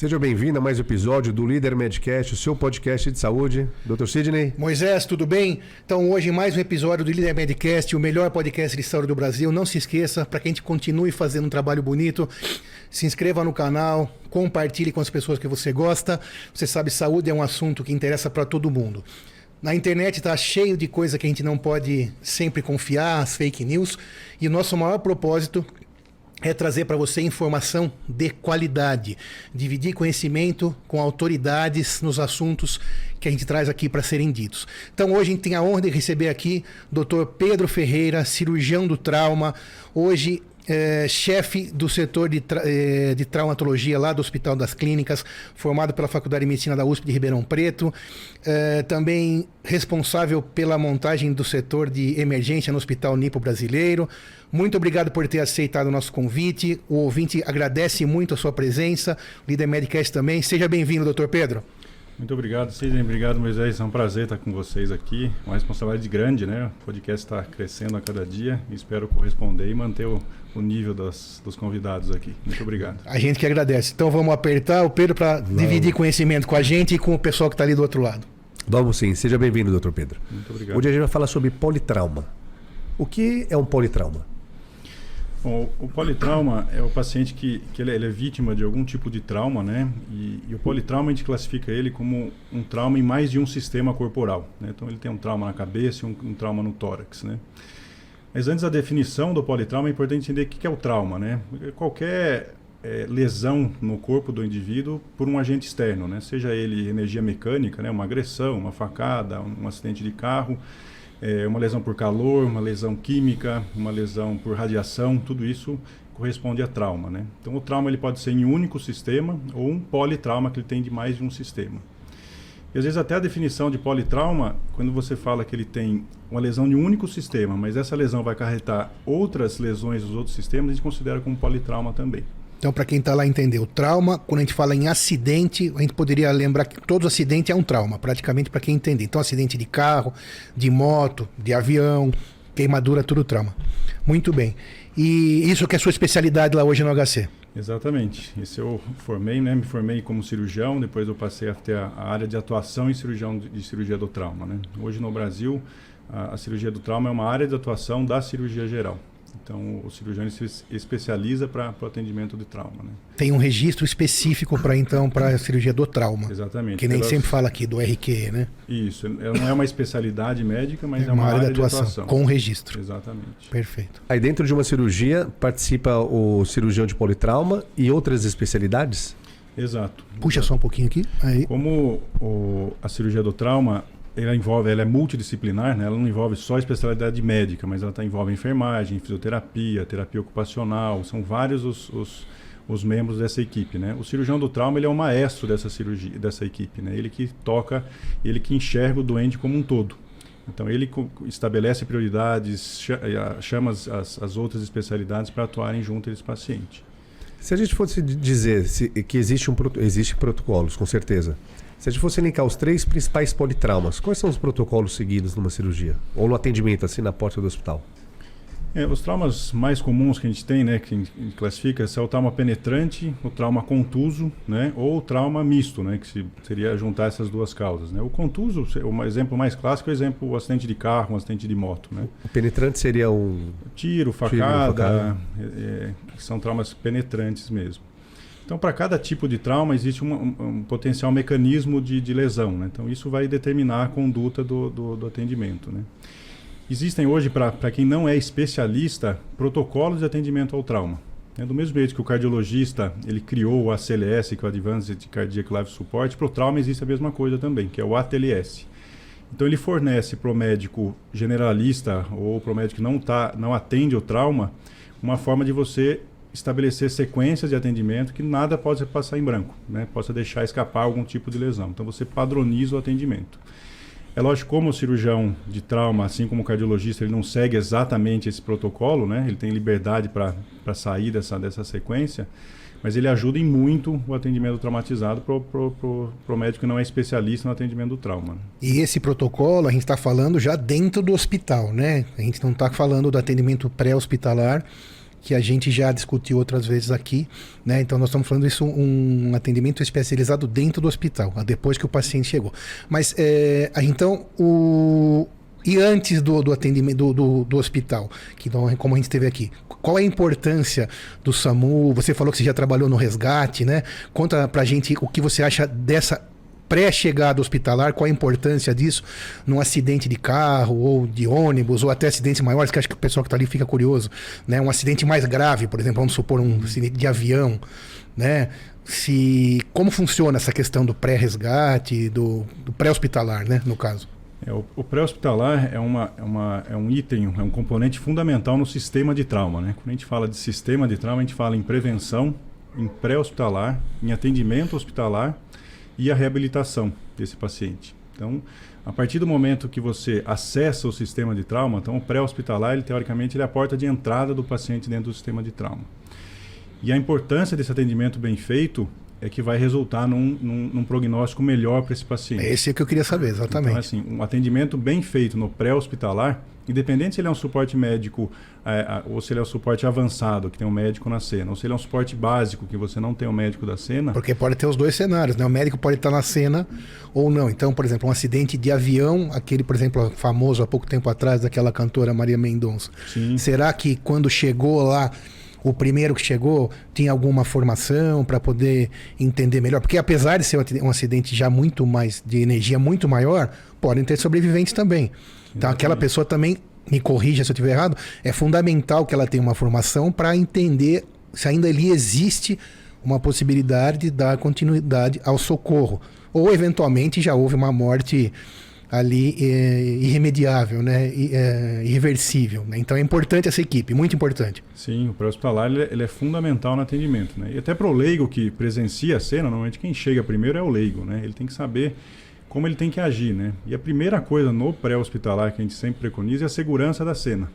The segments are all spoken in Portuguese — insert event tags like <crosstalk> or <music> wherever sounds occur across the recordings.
Seja bem-vindo a mais um episódio do Líder Medcast, o seu podcast de saúde. Dr. Sidney. Moisés, tudo bem? Então, hoje mais um episódio do Líder Medcast, o melhor podcast de saúde do Brasil. Não se esqueça, para que a gente continue fazendo um trabalho bonito, se inscreva no canal, compartilhe com as pessoas que você gosta. Você sabe, saúde é um assunto que interessa para todo mundo. Na internet está cheio de coisa que a gente não pode sempre confiar, as fake news. E o nosso maior propósito é trazer para você informação de qualidade, dividir conhecimento com autoridades nos assuntos que a gente traz aqui para serem ditos. Então hoje a gente tem a honra de receber aqui Dr. Pedro Ferreira, cirurgião do trauma, hoje é, chefe do setor de, tra é, de traumatologia lá do Hospital das Clínicas, formado pela Faculdade de Medicina da USP de Ribeirão Preto, é, também responsável pela montagem do setor de emergência no Hospital Nipo Brasileiro. Muito obrigado por ter aceitado o nosso convite. O ouvinte agradece muito a sua presença. Líder Medicast também. Seja bem-vindo, doutor Pedro. Muito obrigado, Sidney. Obrigado, Moisés. É um prazer estar com vocês aqui. Uma responsabilidade grande, né? O podcast está crescendo a cada dia. Espero corresponder e manter o, o nível das, dos convidados aqui. Muito obrigado. A gente que agradece. Então vamos apertar o Pedro para dividir conhecimento com a gente e com o pessoal que está ali do outro lado. Vamos sim. Seja bem-vindo, doutor Pedro. Muito obrigado. Hoje a gente vai falar sobre politrauma. O que é um politrauma? Bom, o politrauma é o paciente que, que ele, é, ele é vítima de algum tipo de trauma, né? E, e, o politrauma a gente classifica ele como um trauma em mais de um sistema corporal. Né? Então ele tem um trauma na cabeça e um, um trauma no tórax, né? Mas antes da definição do politrauma é importante entender o que é o trauma, né? Qualquer é, lesão no corpo do indivíduo por um agente externo, né? Seja ele energia mecânica, né? Uma agressão, uma facada, um, acidente de carro é, uma lesão por calor, uma lesão química, uma lesão por radiação, tudo isso corresponde a trauma. Né? Então, o trauma ele pode ser em um único sistema ou um politrauma que ele tem de mais de um sistema. E às vezes até a definição de politrauma, quando você fala que ele tem uma lesão de um único sistema, mas essa lesão vai acarretar outras lesões dos outros sistemas, a gente considera como politrauma também. Então, para quem está lá entender, o trauma, quando a gente fala em acidente, a gente poderia lembrar que todo acidente é um trauma, praticamente para quem entender. Então, acidente de carro, de moto, de avião, queimadura, tudo trauma. Muito bem. E isso que é a sua especialidade lá hoje no HC? Exatamente. Isso eu formei, né? Me formei como cirurgião, depois eu passei a ter a, área de atuação em cirurgião de, de cirurgia do trauma, né? Hoje no Brasil, a, a cirurgia do trauma é uma área de atuação da cirurgia geral. Então, o cirurgião se especializa para o atendimento de trauma. Né? Tem um registro específico para então para a cirurgia do trauma. Exatamente. Que nem Pelas... sempre fala aqui do RQ, né? Isso. Não é uma especialidade médica, mas é, é uma, área, área de atuação, de atuação. Com registro. Exatamente. Perfeito. Aí dentro de uma cirurgia participa o cirurgião de politrauma e outras especialidades? Exato. Puxa só um pouquinho aqui. Aí. Como o, a cirurgia do trauma ela envolve, ela é multidisciplinar, né? ela não envolve só especialidade médica, mas ela tá, envolve enfermagem, fisioterapia, terapia ocupacional, são vários os, os, os, membros dessa equipe. Né? O cirurgião do trauma ele é o maestro dessa cirurgia, dessa equipe, né? ele que toca, ele que enxerga o doente como um todo. Então ele estabelece prioridades, eh, chama as, as outras especialidades para atuarem junto a esse paciente. Se a gente fosse dizer que existe um existe protocolos, com certeza. Se a gente fosse elencar os três principais politraumas, quais são os protocolos seguidos numa cirurgia? Ou no atendimento, assim, na porta do hospital? É, os traumas mais comuns que a gente tem, né, que a gente classifica, é o trauma penetrante, o trauma contuso, né, ou o trauma misto, né, que seria juntar essas duas causas, né. O contuso, o exemplo mais clássico é o exemplo o acidente de carro, um acidente de moto, né. O penetrante seria um tiro, facada, tiro, facada. É, é, que são traumas penetrantes mesmo. Então, para cada tipo de trauma, existe um, um, potencial mecanismo de, de lesão. Né? Então, isso vai determinar a conduta do, do, do atendimento. Né? Existem hoje, para quem não é especialista, protocolos de atendimento ao trauma. Né? Do mesmo jeito que o cardiologista ele criou o ACLS, que é o Advanced Cardiac Life Support, para o trauma existe a mesma coisa também, que é o ATLS. Então ele fornece para o médico generalista ou para o médico que não, tá, não atende o trauma uma forma de você estabelecer sequências de atendimento que nada pode passar em branco, né? possa deixar escapar algum tipo de lesão. Então você padroniza o atendimento. É lógico, como o cirurgião de trauma, assim como o cardiologista, ele não segue exatamente esse protocolo, né? ele tem liberdade para sair dessa, dessa sequência, mas ele ajuda em muito o atendimento traumatizado para o médico que não é especialista no atendimento do trauma. E esse protocolo a gente está falando já dentro do hospital, né? A gente não está falando do atendimento pré-hospitalar, que a gente já discutiu outras vezes aqui, né? Então nós estamos falando isso um atendimento especializado dentro do hospital, depois que o paciente chegou. Mas é, então o e antes do, do atendimento do, do, do, hospital, que não, como a gente teve aqui, qual é a importância do SAMU? Você falou que você já trabalhou no resgate, né? Conta pra gente o que você acha dessa pré-chegada hospitalar, qual a importância disso num acidente de carro ou de ônibus ou até acidentes maiores, que acho que o pessoal que está ali fica curioso, né? Um acidente mais grave, por exemplo, vamos supor um acidente de avião, né? Se como funciona essa questão do pré-resgate, do, do pré-hospitalar, né, no caso? É, o, o pré-hospitalar é, uma, é, uma, é um item, é um componente fundamental no sistema de trauma. Né? Quando a gente fala de sistema de trauma, a gente fala em prevenção, em pré-hospitalar, em atendimento hospitalar e a reabilitação desse paciente. Então, a partir do momento que você acessa o sistema de trauma, então o pré-hospitalar, ele teoricamente ele é a porta de entrada do paciente dentro do sistema de trauma. E a importância desse atendimento bem feito é que vai resultar num, num, num prognóstico melhor para esse paciente. Esse é que eu queria saber, exatamente. Então, assim, um atendimento bem feito no pré-hospitalar, independente se ele é um suporte médico é, ou se ele é um suporte avançado, que tem um médico na cena, ou se ele é um suporte básico, que você não tem o um médico da cena. Porque pode ter os dois cenários, né? O médico pode estar na cena ou não. Então, por exemplo, um acidente de avião, aquele, por exemplo, famoso há pouco tempo atrás, daquela cantora Maria Mendonça. Sim. Será que quando chegou lá o primeiro que chegou tinha alguma formação para poder entender melhor? Porque apesar de ser um acidente já muito mais de energia muito maior, podem ter sobreviventes também. Então aquela pessoa também me corrija se eu estiver errado, é fundamental que ela tenha uma formação para entender se ainda ali existe uma possibilidade de dar continuidade ao socorro. Ou eventualmente já houve uma morte ali é, irremediável, né? É, irreversível. Né? Então é importante essa equipe, muito importante. Sim, o pré-hospitalar ele, ele, é fundamental no atendimento. Né? E até para o leigo que presencia a cena, normalmente quem chega primeiro é o leigo. Né? Ele tem que saber como ele tem que agir. Né? E a primeira coisa no pré-hospitalar que a gente sempre preconiza é a segurança da cena.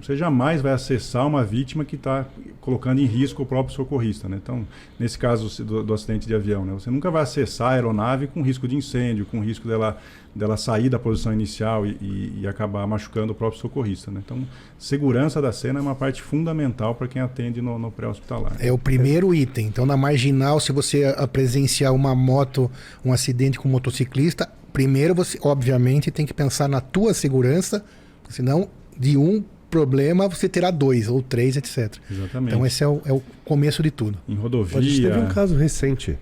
Você jamais vai acessar uma vítima que está colocando em risco o próprio socorrista. Né? Então, nesse caso do, do, acidente de avião, né? você nunca vai acessar a aeronave com risco de incêndio, com risco dela, dela sair da posição inicial e, e, e acabar machucando o próprio socorrista. Né? Então, segurança da cena é uma parte fundamental para quem atende no, no pré-hospitalar. É o primeiro é. item. Então, na marginal, se você presenciar uma moto, um acidente com um motociclista, primeiro você, obviamente, tem que pensar na tua segurança, senão de um problema, você terá dois ou três, etc. Exatamente. Então esse é o, é o começo de tudo. Em rodovia. A gente teve um caso recente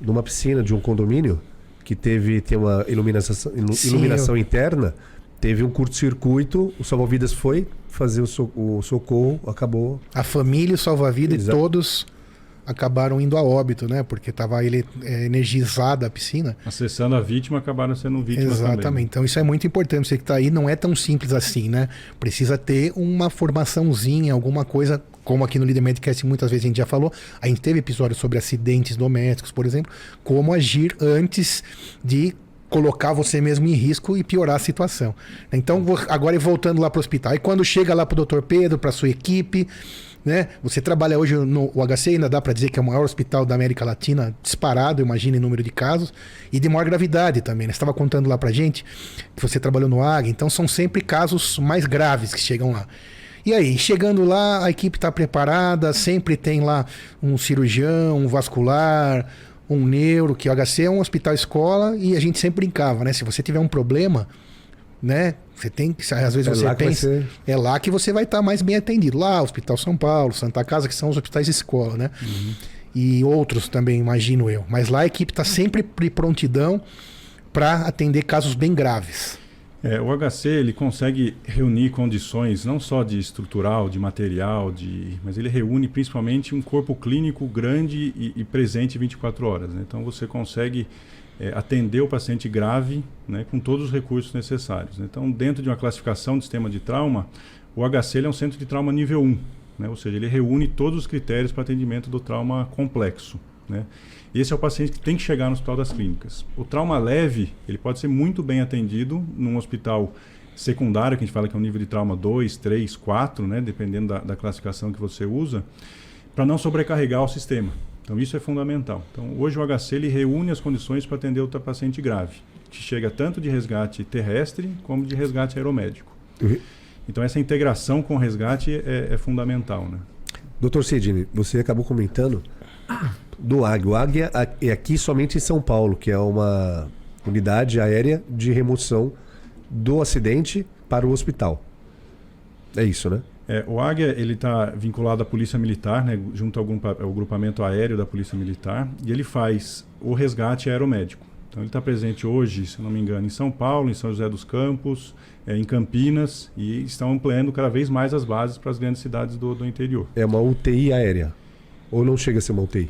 numa piscina de um condomínio que teve tem uma iluminação, iluminação Sim, eu... interna, teve um curto-circuito, o salva-vidas foi fazer o, so, o, socorro, acabou. A família, o salva-vida e todos acabaram indo a óbito, né? Porque estava ele é, energizada a piscina. Acessando a vítima, acabaram sendo vítimas Exatamente. Também. Então isso é muito importante. Você que está aí não é tão simples assim, né? Precisa ter uma formaçãozinha, alguma coisa, como aqui no Líder Medcast muitas vezes a gente já falou. A gente teve episódios sobre acidentes domésticos, por exemplo, como agir antes de colocar você mesmo em risco e piorar a situação. Então, agora voltando lá para o hospital. E quando chega lá para o Dr. Pedro, para sua equipe, né? Você trabalha hoje no HC, ainda dá para dizer que é o maior hospital da América Latina, disparado, imagine o número de casos, e de maior gravidade também. Né? Você estava contando lá para gente que você trabalhou no AG, então são sempre casos mais graves que chegam lá. E aí, chegando lá, a equipe está preparada, sempre tem lá um cirurgião, um vascular, um neuro, que o HC é um hospital escola e a gente sempre brincava, né? Se você tiver um problema, né? Você tem que, às vezes é você pensa, ser... é lá que você vai estar tá mais bem atendido. Lá, Hospital São Paulo, Santa Casa, que são os hospitais de escola, né? Uhum. E outros também, imagino eu. Mas lá a equipe está sempre de prontidão para atender casos bem graves. É, o HC ele consegue reunir condições não só de estrutural, de material, de, mas ele reúne principalmente um corpo clínico grande e, e presente 24 horas. Né? Então você consegue é, atender o paciente grave né, com todos os recursos necessários. Né? Então, dentro de uma classificação de sistema de trauma, o HC é um centro de trauma nível 1, né? ou seja, ele reúne todos os critérios para atendimento do trauma complexo. Né? Esse é o paciente que tem que chegar no hospital das clínicas. O trauma leve, ele pode ser muito bem atendido num hospital secundário, que a gente fala que é um nível de trauma 2, 3, 4, né? dependendo da, da classificação que você usa, para não sobrecarregar o sistema. Então isso é fundamental. Então hoje o HC ele reúne as condições para atender o paciente grave, que chega tanto de resgate terrestre como de resgate aeromédico. Uhum. Então essa integração com o resgate é, é fundamental, né? Doutor Sidney, você acabou comentando do Águia. O Águia é aqui somente em São Paulo, que é uma unidade aérea de remoção do acidente para o hospital. É isso, né? É, o Águia ele está vinculado à Polícia Militar, né, junto ao, ao grupamento aéreo da Polícia Militar, e ele faz o resgate aeromédico. Então ele está presente hoje, se não me engano, em São Paulo, em São José dos Campos, é, em Campinas e estão ampliando cada vez mais as bases para as grandes cidades do, do interior. É uma UTI aérea? Ou não chega a ser uma UTI?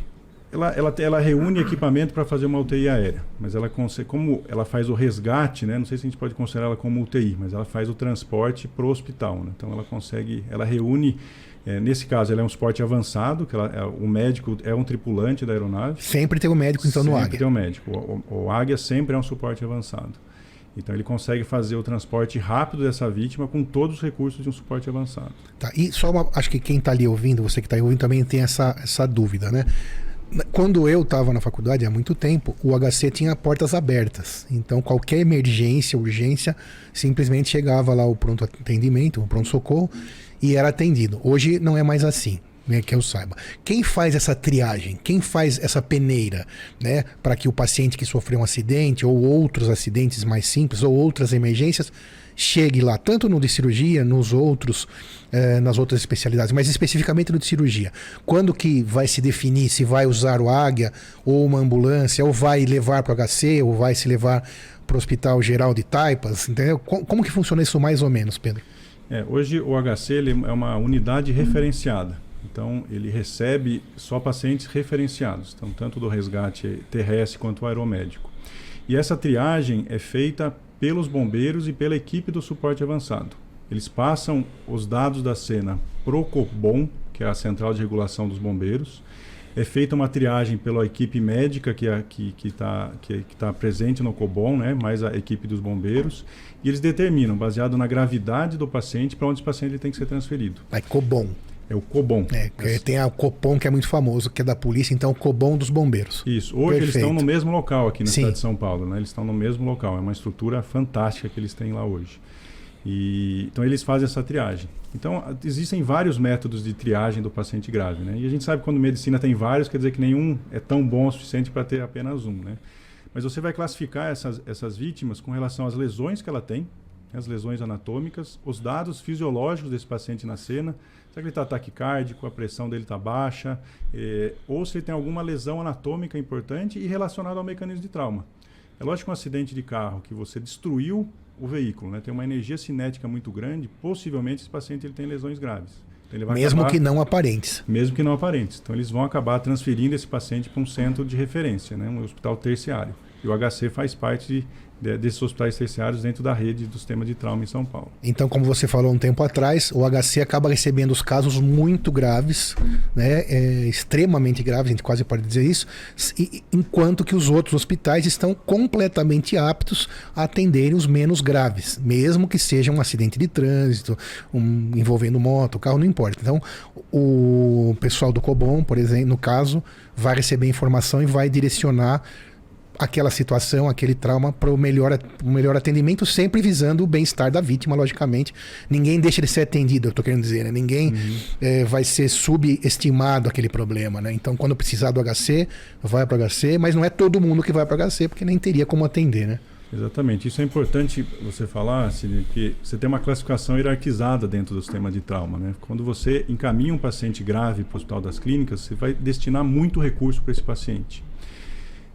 Ela, ela, ela reúne equipamento para fazer uma UTI aérea, mas ela como ela faz o resgate, né? Não sei se a gente pode considerar ela como UTI, mas ela faz o transporte para o hospital, né? Então ela consegue, ela reúne é, nesse caso, ela é um suporte avançado, que ela, é, o médico é um tripulante da aeronave. Sempre tem um médico, então, no Águia. Sempre tem um médico. O, o, o Águia sempre é um suporte avançado. Então ele consegue fazer o transporte rápido dessa vítima com todos os recursos de um suporte avançado. Tá, e só uma, acho que quem está ali ouvindo, você que está ouvindo também tem essa, essa dúvida, né? Quando eu estava na faculdade há muito tempo, o HC tinha portas abertas. Então qualquer emergência, urgência, simplesmente chegava lá o pronto atendimento, o pronto socorro e era atendido. Hoje não é mais assim né, que eu saiba. Quem faz essa triagem? Quem faz essa peneira, né, para que o paciente que sofreu um acidente ou outros acidentes mais simples ou outras emergências chegue lá, tanto no de cirurgia, nos outros, eh, nas outras especialidades, mas especificamente no de cirurgia. Quando que vai se definir se vai usar o Águia ou uma ambulância, ou vai levar para o HC, ou vai se levar para o Hospital Geral de Taipas, entendeu? Como, como que funciona isso mais ou menos, Pedro? É, hoje o HC é uma unidade referenciada. Então, ele recebe só pacientes referenciados, então, tanto do resgate terrestre quanto aeromédico. E essa triagem é feita pelos bombeiros e pela equipe do suporte avançado. Eles passam os dados da cena para o COBOM, que é a central de regulação dos bombeiros. É feita uma triagem pela equipe médica que é, que está que, que tá presente no COBOM, né, mais a equipe dos bombeiros. E eles determinam, baseado na gravidade do paciente, para onde esse paciente tem que ser transferido. É COBOM. É o Cobom. É, tem a Copom que é muito famoso, que é da polícia, então o Cobom dos bombeiros. Isso. Hoje Perfeito. eles estão no mesmo local aqui na Sim. cidade de São Paulo, né? Eles estão no mesmo local. É uma estrutura fantástica que eles têm lá hoje. E, então eles fazem essa triagem. Então existem vários métodos de triagem do paciente grave, né? E a gente sabe que quando medicina tem vários, quer dizer que nenhum é tão bom o suficiente para ter apenas um, né? Mas você vai classificar essas, essas vítimas com relação às lesões que ela tem, as lesões anatômicas, os dados fisiológicos desse paciente na cena, se ele está taquicárdico, a pressão dele está baixa, eh, ou se ele tem alguma lesão anatômica importante e relacionada ao mecanismo de trauma. É lógico que um acidente de carro que você destruiu o veículo, né, tem uma energia cinética muito grande, possivelmente esse paciente ele tem lesões graves. Então mesmo acabar, que não aparentes. Mesmo que não aparentes. Então eles vão acabar transferindo esse paciente para um centro de referência, né, um hospital terciário. E o HC faz parte de, desses hospitais terciários dentro da rede do sistema de trauma em São Paulo. Então, como você falou um tempo atrás, o HC acaba recebendo os casos muito graves, né, é, extremamente graves, a gente quase pode dizer isso, enquanto que os outros hospitais estão completamente aptos a atenderem os menos graves, mesmo que seja um acidente de trânsito, um, envolvendo moto, carro, não importa. Então, o pessoal do Cobom, por exemplo, no caso, vai receber informação e vai direcionar aquela situação, aquele trauma para o melhor, melhor atendimento, sempre visando o bem-estar da vítima, logicamente. Ninguém deixa de ser atendido, eu estou querendo dizer, né? Ninguém uhum. é, vai ser subestimado aquele problema, né? Então, quando precisar do HC, vai para o HC, mas não é todo mundo que vai para o HC, porque nem teria como atender, né? Exatamente. Isso é importante você falar, Cine, que você tem uma classificação hierarquizada dentro do sistema de trauma. Né? Quando você encaminha um paciente grave para o Hospital das Clínicas, você vai destinar muito recurso para esse paciente.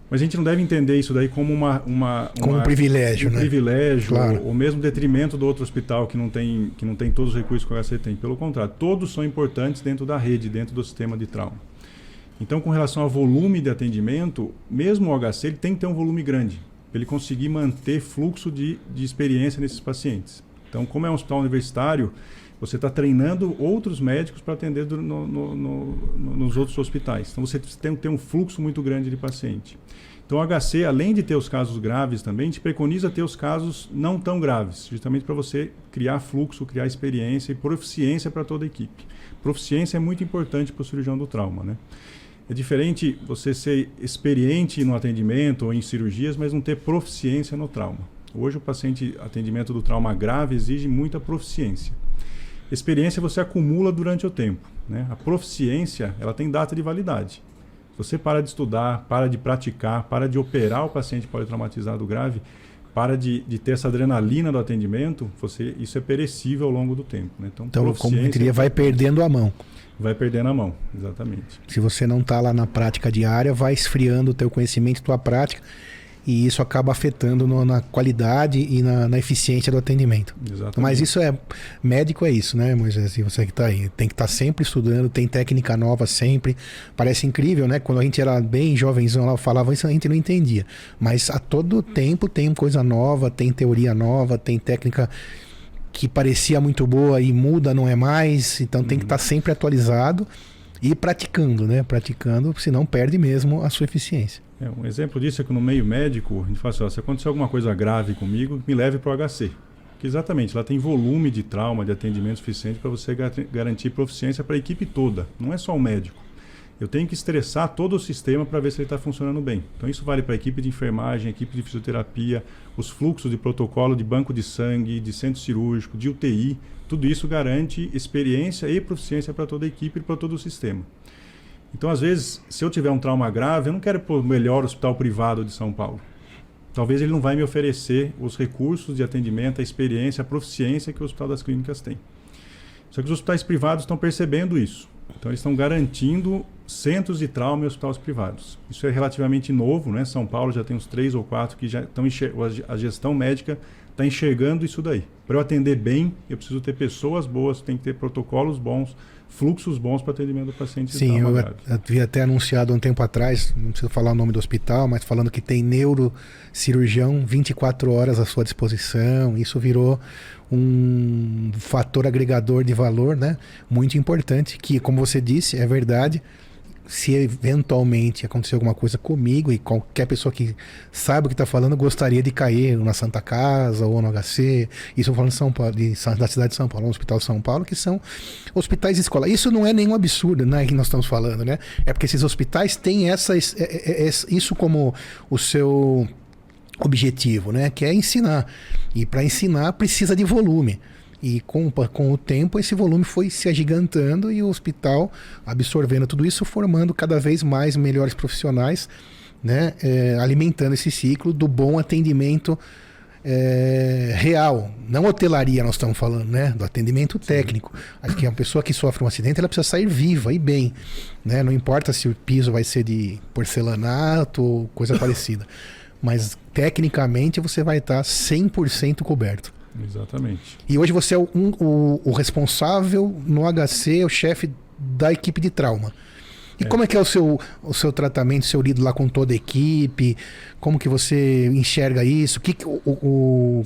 Mas a gente não deve entender isso daí como uma, uma, como uma, um privilégio, um né? privilégio claro. ou, ou mesmo detrimento do outro hospital que não tem que não tem todos os recursos que o HC tem. Pelo contrário, todos são importantes dentro da rede, dentro do sistema de trauma. Então, com relação ao volume de atendimento, mesmo o HC ele tem que ter um volume grande para ele conseguir manter fluxo de, de experiência nesses pacientes. Então, como é um hospital universitário, você está treinando outros médicos para atender no, no, no, nos outros hospitais. Então você tem ter um fluxo muito grande de paciente. Então o HC, além de ter os casos graves também, te preconiza ter os casos não tão graves, justamente para você criar fluxo, criar experiência e proficiência para toda a equipe. Proficiência é muito importante para o cirurgião do trauma, né? É diferente você ser experiente no atendimento ou em cirurgias, mas não ter proficiência no trauma. Hoje o paciente atendimento do trauma grave exige muita proficiência. Experiência você acumula durante o tempo. Né? A proficiência ela tem data de validade. Você para de estudar, para de praticar, para de operar o paciente politraumatizado grave, para de, de ter essa adrenalina do atendimento, você isso é perecível ao longo do tempo. Né? Então, então como eu diria, vai perdendo a mão. Vai perdendo a mão, exatamente. Se você não está lá na prática diária, vai esfriando o teu conhecimento, tua prática e isso acaba afetando no, na qualidade e na, na, eficiência do atendimento. Exatamente. Mas isso é médico é isso, né, Moisés? E você que está aí tem que estar tá sempre estudando, tem técnica nova sempre. Parece incrível, né? Quando a gente era bem jovenzão lá falava isso a gente não entendia. Mas a todo tempo tem coisa nova, tem teoria nova, tem técnica que parecia muito boa e muda, não é mais. Então tem que estar tá sempre atualizado e praticando, né? Praticando, senão perde mesmo a sua eficiência. É, um exemplo disso é que no meio médico, a gente fala assim, ó, se acontecer alguma coisa grave comigo, me leve para o HC. Que exatamente, lá tem volume de trauma, de atendimento suficiente para você garantir proficiência para a equipe toda, não é só o médico. Eu tenho que estressar todo o sistema para ver se ele está funcionando bem. Então isso vale para a equipe de enfermagem, equipe de fisioterapia, os fluxos de protocolo de banco de sangue, de centro cirúrgico, de UTI. Tudo isso garante experiência e proficiência para toda a equipe e para todo o sistema. Então, às vezes, se eu tiver um trauma grave, eu não quero ir para o melhor hospital privado de São Paulo. Talvez ele não vai me oferecer os recursos de atendimento, a experiência, a proficiência que o Hospital das Clínicas tem. Só que os hospitais privados estão percebendo isso. Então, eles estão garantindo centros de trauma em hospitais privados. Isso é relativamente novo, né? São Paulo já tem uns três ou quatro que já estão a gestão médica está enxergando isso daí. Para eu atender bem, eu preciso ter pessoas boas, tem que ter protocolos bons, fluxos bons para atendimento do paciente. Sim, eu, havia até anunciado um tempo atrás, não preciso falar o nome do hospital, mas falando que tem neurocirurgião 24 horas à sua disposição. Isso virou um fator agregador de valor, né? Muito importante, que, como você disse, é verdade se eventualmente acontecer alguma coisa comigo e qualquer pessoa que saiba o que está falando gostaria de cair na Santa Casa ou no HC, isso falando de São Paulo, de, da cidade de São Paulo, no Hospital de São Paulo, que são hospitais escola. Isso não é nenhum absurdo, né, que nós estamos falando, né? É porque esses hospitais têm essa, é, é, é, isso como o seu objetivo, né? Que é ensinar. E para ensinar precisa de volume. E com, com o tempo, esse volume foi se agigantando e o hospital absorvendo tudo isso, formando cada vez mais melhores profissionais, né, é, alimentando esse ciclo do bom atendimento é, real. Não hotelaria, nós estamos falando, né? Do atendimento técnico. Acho que a pessoa que sofre um acidente, ela precisa sair viva e bem. Né? Não importa se o piso vai ser de porcelanato ou coisa <coughs> parecida. Mas, tecnicamente, você vai estar 100% coberto. Exatamente. E hoje você é o, um, o, o responsável no HC, o chefe da equipe de trauma. E é. como é que é o seu, o seu tratamento, seu lido lá com toda a equipe? Como que você enxerga isso? Que, o, o,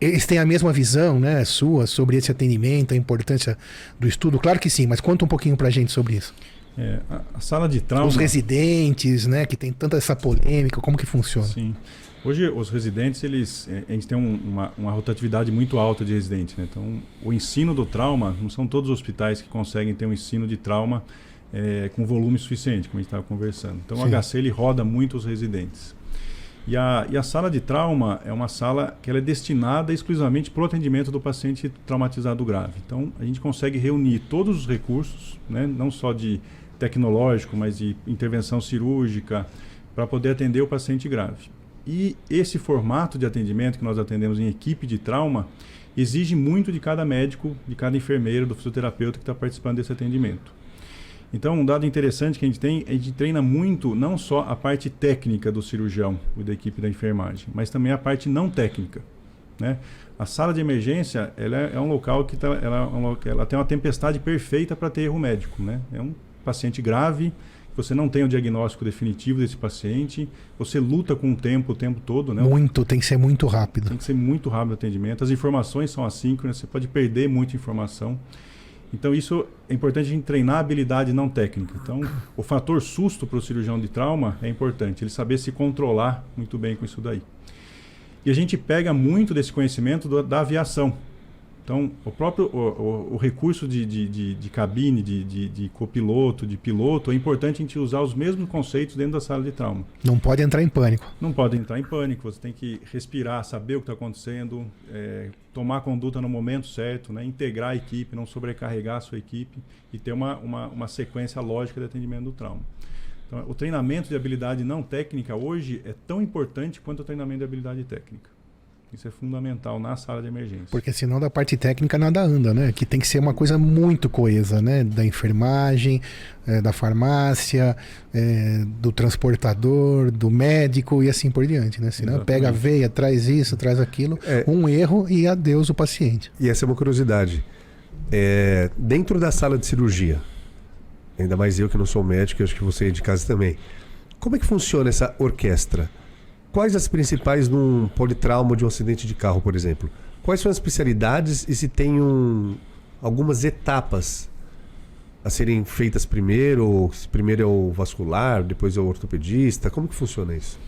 eles têm a mesma visão, né, sua, sobre esse atendimento, a importância do estudo? Claro que sim, mas conta um pouquinho pra gente sobre isso. É, a, a, sala de trauma... Os residentes, né, que tem tanta essa polêmica, como que funciona? Sim. Hoje, os residentes, eles, a gente tem um, uma, uma, rotatividade muito alta de residentes. Né? Então, o ensino do trauma, não são todos os hospitais que conseguem ter um ensino de trauma é, com volume suficiente, como a gente estava conversando. Então, Sim. o HC ele roda muito os residentes. E a, e a sala de trauma é uma sala que ela é destinada exclusivamente para o atendimento do paciente traumatizado grave. Então, a gente consegue reunir todos os recursos, né? não só de tecnológico, mas de intervenção cirúrgica, para poder atender o paciente grave. E esse formato de atendimento que nós atendemos em equipe de trauma exige muito de cada médico, de cada enfermeiro, do fisioterapeuta que está participando desse atendimento. Então, um dado interessante que a gente tem, a gente treina muito não só a parte técnica do cirurgião e da equipe da enfermagem, mas também a parte não técnica. Né? A sala de emergência ela é, é um local que tá, ela, é ela tem uma tempestade perfeita para ter erro médico. Né? É um paciente grave, você não tem o diagnóstico definitivo desse paciente, você luta com o tempo o tempo todo, né? Muito, tem que ser muito rápido. Tem que ser muito rápido o atendimento. As informações são assíncronas, você pode perder muita informação. Então isso é importante a gente treinar a habilidade não técnica. Então <coughs> o fator susto para o cirurgião de trauma é importante, ele saber se controlar muito bem com isso daí. E a gente pega muito desse conhecimento do, da aviação. Então, o próprio o, o, o recurso de, de, de, de cabine, de, de, copiloto, de piloto, é importante a gente usar os mesmos conceitos dentro da sala de trauma. Não pode entrar em pânico. Não pode entrar em pânico, você tem que respirar, saber o que está acontecendo, é, tomar conduta no momento certo, né? integrar a equipe, não sobrecarregar a sua equipe e ter uma, uma, uma sequência lógica de atendimento do trauma. Então, o treinamento de habilidade não técnica hoje é tão importante quanto o treinamento de habilidade técnica. Isso é fundamental na sala de emergência. Porque senão da parte técnica nada anda, né? Que tem que ser uma coisa muito coesa, né? Da enfermagem, é, da farmácia, é, do transportador, do médico e assim por diante, né? Senão Exatamente. pega a veia, traz isso, traz aquilo, é, um erro e adeus o paciente. E essa é uma curiosidade. É, dentro da sala de cirurgia, ainda mais eu que não sou médico, acho que você é de casa também. Como é que funciona essa orquestra? Quais as principais num politrauma de um acidente de carro, por exemplo? Quais são as especialidades e se tem um, algumas etapas a serem feitas primeiro? Ou se primeiro é o vascular, depois é o ortopedista? Como que funciona isso?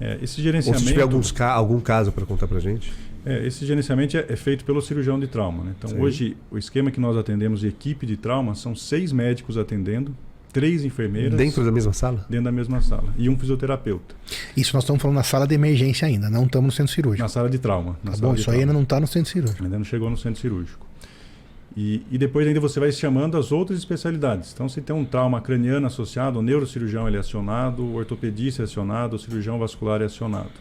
É, esse gerenciamento... Ou se tiver alguns, algum caso para contar para gente? É, esse gerenciamento é, é, feito pelo cirurgião de trauma. Né? Então, Sim. hoje, o esquema que nós atendemos de equipe de trauma são seis médicos atendendo, três enfermeiras. Dentro da mesma sala? Dentro da mesma sala. E um fisioterapeuta. Isso nós estamos falando na sala de emergência ainda, não estamos no centro cirúrgico. Na sala de trauma. Tá bom, isso trauma. aí ainda não está no centro cirúrgico. Ainda não chegou no centro cirúrgico. E, e, depois ainda você vai chamando as outras especialidades. Então, se tem um trauma craniano associado, o neurocirurgião é acionado, o ortopedista é acionado, o cirurgião vascular é acionado.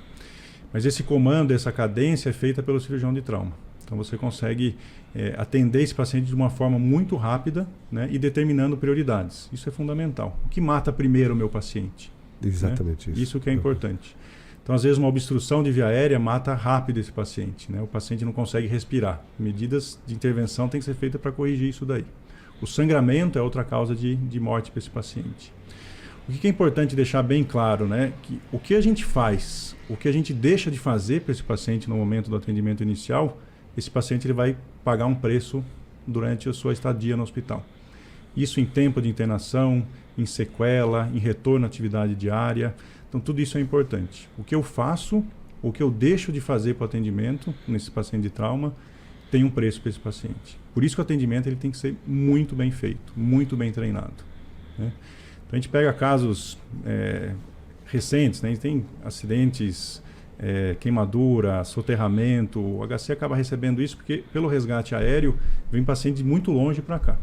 Mas esse comando, essa cadência é feita pelo cirurgião de trauma. Então você consegue é, atender esse paciente de uma forma muito rápida né, e determinando prioridades. Isso é fundamental. O que mata primeiro o meu paciente? Exatamente né? isso. Isso que é importante. Então, às vezes, uma obstrução de via aérea mata rápido esse paciente. Né? O paciente não consegue respirar. Medidas de intervenção têm que ser feitas para corrigir isso daí. O sangramento é outra causa de, de morte para esse paciente. O que é importante deixar bem claro, né? Que o que a gente faz, o que a gente deixa de fazer para esse paciente no momento do atendimento inicial, esse paciente ele vai pagar um preço durante a sua estadia no hospital. Isso em tempo de internação, em sequela, em retorno à atividade diária. Então, tudo isso é importante. O que eu faço, o que eu deixo de fazer para o atendimento nesse paciente de trauma, tem um preço para esse paciente. Por isso que o atendimento ele tem que ser muito bem feito, muito bem treinado. Né? Então a gente pega casos é, recentes, né? a gente tem acidentes, é, queimadura, soterramento. O HC acaba recebendo isso porque, pelo resgate aéreo, vem paciente muito longe para cá.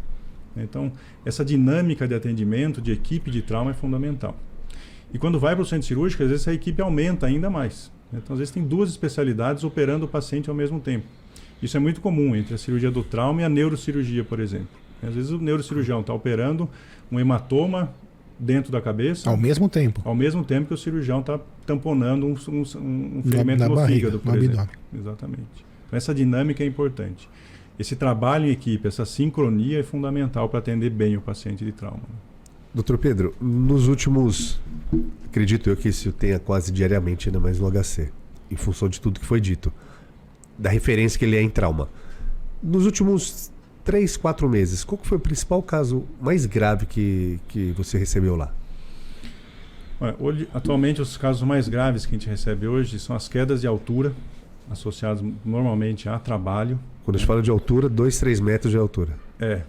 Então, essa dinâmica de atendimento, de equipe de trauma é fundamental. E quando vai para o centro cirúrgico, às vezes a equipe aumenta ainda mais. Então, às vezes tem duas especialidades operando o paciente ao mesmo tempo. Isso é muito comum entre a cirurgia do trauma e a neurocirurgia, por exemplo. Às vezes o neurocirurgião está operando um hematoma dentro da cabeça. Ao mesmo tempo. Ao mesmo tempo que o cirurgião está tamponando um, um, um ferimento na, na no barriga, fígado, por exemplo. Abdômen. Exatamente. Então, essa dinâmica é importante. Esse trabalho em equipe, essa sincronia é fundamental para atender bem o paciente de trauma. Doutor Pedro, nos últimos. Acredito eu que isso tenha quase diariamente, ainda mais no HC, em função de tudo que foi dito, da referência que ele é em trauma. Nos últimos três, quatro meses, qual foi o principal caso mais grave que, que você recebeu lá? Hoje, atualmente, os casos mais graves que a gente recebe hoje são as quedas de altura, associadas normalmente a trabalho. Quando a gente fala de altura, dois, três metros de altura. É.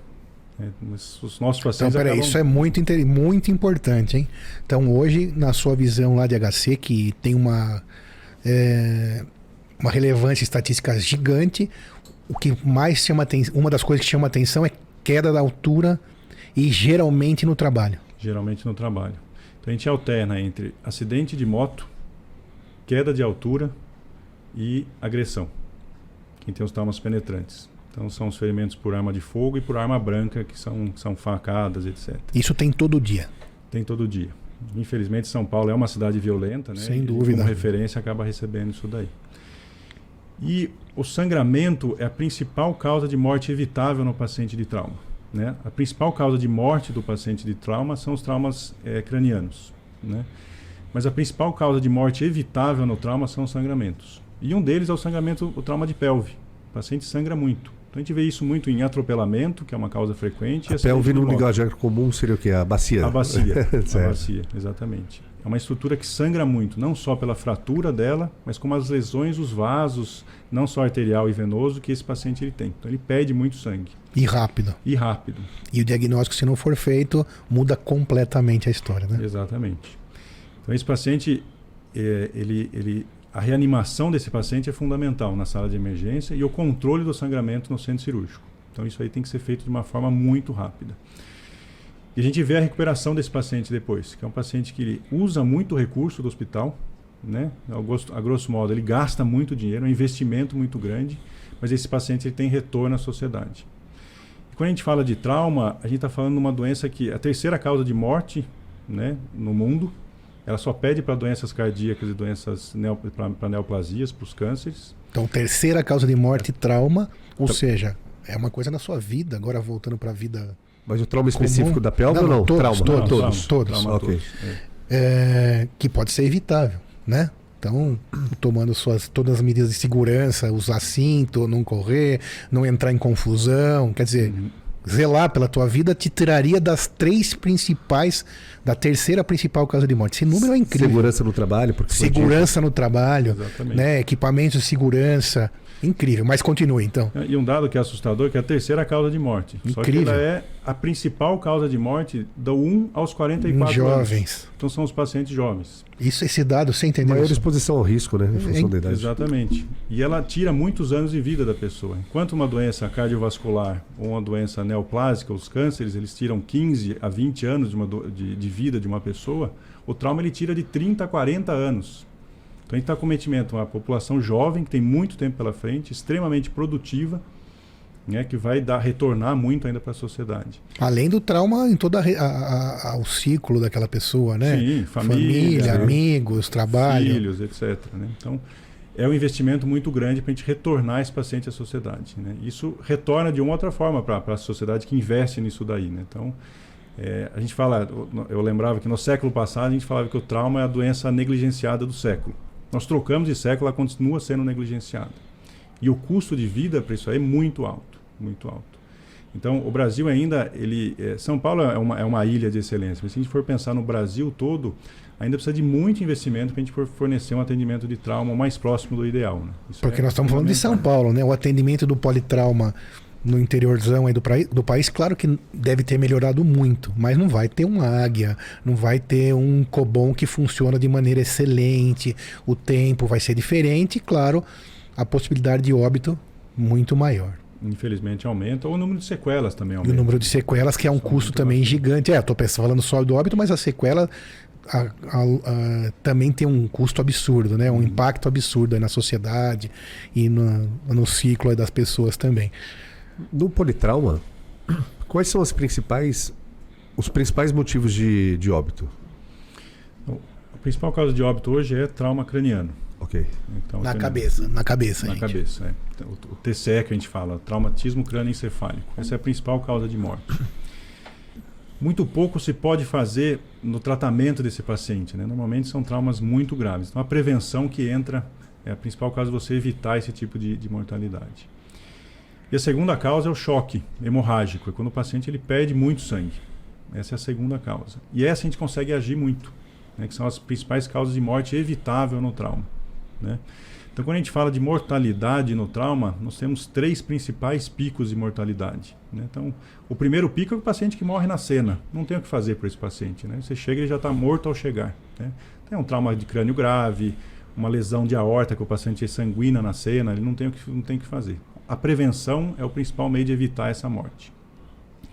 é os nossos pacientes. Então, peraí, acabam... isso é muito, muito importante, hein? Então, hoje, na sua visão lá de HC, que tem uma, é, uma relevância estatística gigante, o que mais chama atenção, uma das coisas que chama atenção é queda da altura e geralmente no trabalho. Geralmente no trabalho. Então a gente alterna entre acidente de moto, queda de altura e agressão. Quem tem os traumas penetrantes. Então são os ferimentos por arma de fogo e por arma branca, que são, são facadas, etc. Isso tem todo dia? Tem todo dia. Infelizmente São Paulo é uma cidade violenta, né? Sem dúvida. E, como referência acaba recebendo isso daí. E o sangramento é a principal causa de morte evitável no paciente de trauma. Né? A principal causa de morte do paciente de trauma são os traumas é, cranianos. Né? Mas a principal causa de morte evitável no trauma são os sangramentos. E um deles é o sangramento, o trauma de pelve. O paciente sangra muito. Então a gente vê isso muito em atropelamento, que é uma causa frequente. A pelve no linguajar comum seria o quê? A bacia? A bacia, <laughs> a bacia, exatamente. É uma estrutura que sangra muito, não só pela fratura dela, mas como as lesões, os vasos, não só arterial e venoso, que esse paciente ele tem. Então ele pede muito sangue. E rápido. E rápido. E o diagnóstico, se não for feito, muda completamente a história, né? Exatamente. Então esse paciente, é, ele, ele, a reanimação desse paciente é fundamental na sala de emergência e o controle do sangramento no centro cirúrgico. Então isso aí tem que ser feito de uma forma muito rápida. E a gente vê a recuperação desse paciente depois, que é um paciente que usa muito recurso do hospital, né? A grosso, a grosso modo, ele gasta muito dinheiro, é um investimento muito grande, mas esse paciente ele tem retorno à sociedade. E quando a gente fala de trauma, a gente está falando de uma doença que é a terceira causa de morte né, no mundo. Ela só pede para doenças cardíacas e doenças neo, para neoplasias, para os cânceres. Então, terceira causa de morte, trauma, ou então, seja, é uma coisa na sua vida, agora voltando para a vida mas o trauma específico da pelve não, ou não? Todos, trauma. todos, não, todos. todos. Trauma, okay. todos. É. Que pode ser evitável, né? Então, tomando suas, todas as medidas de segurança, usar cinto, não correr, não entrar em confusão, quer dizer, uhum. zelar pela tua vida te tiraria das três principais, da terceira principal causa de morte. Esse número é incrível. Segurança no trabalho, porque segurança no trabalho, né? Equipamentos de segurança. Incrível, mas continue então. E um dado que é assustador, que é a terceira causa de morte. Incrível. Só que ela é a principal causa de morte do 1 aos 44 jovens. anos. Então são os pacientes jovens. Isso, esse dado, sem entender. Maior exposição ao risco, né? Em função da idade. Exatamente. E ela tira muitos anos de vida da pessoa. Enquanto uma doença cardiovascular ou uma doença neoplásica, os cânceres, eles tiram 15 a 20 anos de, uma do... de, de vida de uma pessoa, o trauma ele tira de 30 a 40 anos. Então a gente está com cometimento uma população jovem que tem muito tempo pela frente, extremamente produtiva, né, que vai dar retornar muito ainda para a sociedade. Além do trauma em todo o ciclo daquela pessoa, né? Sim, família, família amigos, trabalho, filhos, etc. Né? Então é um investimento muito grande para a gente retornar esse paciente à sociedade. Né? Isso retorna de uma outra forma para a sociedade que investe nisso daí. Né? Então é, a gente fala, eu lembrava que no século passado a gente falava que o trauma é a doença negligenciada do século. Nós trocamos de século, ela continua sendo negligenciada. E o custo de vida para isso aí é muito alto, muito alto. Então, o Brasil ainda, ele, é, São Paulo é uma, é uma ilha de excelência, mas se a gente for pensar no Brasil todo, ainda precisa de muito investimento para a gente fornecer um atendimento de trauma mais próximo do ideal. Né? Porque é nós estamos falando de São Paulo, né? O atendimento do politrauma no interiorzão aí do, do país, claro que deve ter melhorado muito, mas não vai ter uma águia, não vai ter um cobom que funciona de maneira excelente, o tempo vai ser diferente e, claro, a possibilidade de óbito muito maior. Infelizmente aumenta, ou o número de sequelas também aumenta. E o número de sequelas, que é um custo também bastante. gigante. É, estou falando só do óbito, mas a sequela a, a, a, também tem um custo absurdo, né? um uhum. impacto absurdo na sociedade e no, no ciclo das pessoas também. No politrauma, quais são as principais, os principais motivos de, de óbito? A principal causa de óbito hoje é trauma craniano. Ok. Então, na cabeça, na cabeça. Na gente. cabeça, é. Então, o TCE que a gente fala, traumatismo crânioencefálico. Essa é a principal causa de morte. Muito pouco se pode fazer no tratamento desse paciente. Né? Normalmente são traumas muito graves. Então a prevenção que entra é a principal causa de você evitar esse tipo de, de mortalidade. E a segunda causa é o choque hemorrágico, é quando o paciente ele perde muito sangue. Essa é a segunda causa. E essa a gente consegue agir muito, né, que são as principais causas de morte evitável no trauma. Né? Então, quando a gente fala de mortalidade no trauma, nós temos três principais picos de mortalidade. Né? Então, o primeiro pico é o paciente que morre na cena. Não tem o que fazer para esse paciente. Né? Você chega e ele já está morto ao chegar. Né? Tem um trauma de crânio grave, uma lesão de aorta que o paciente é sanguina na cena, ele não tem o que, não tem o que fazer a prevenção é o principal meio de evitar essa morte.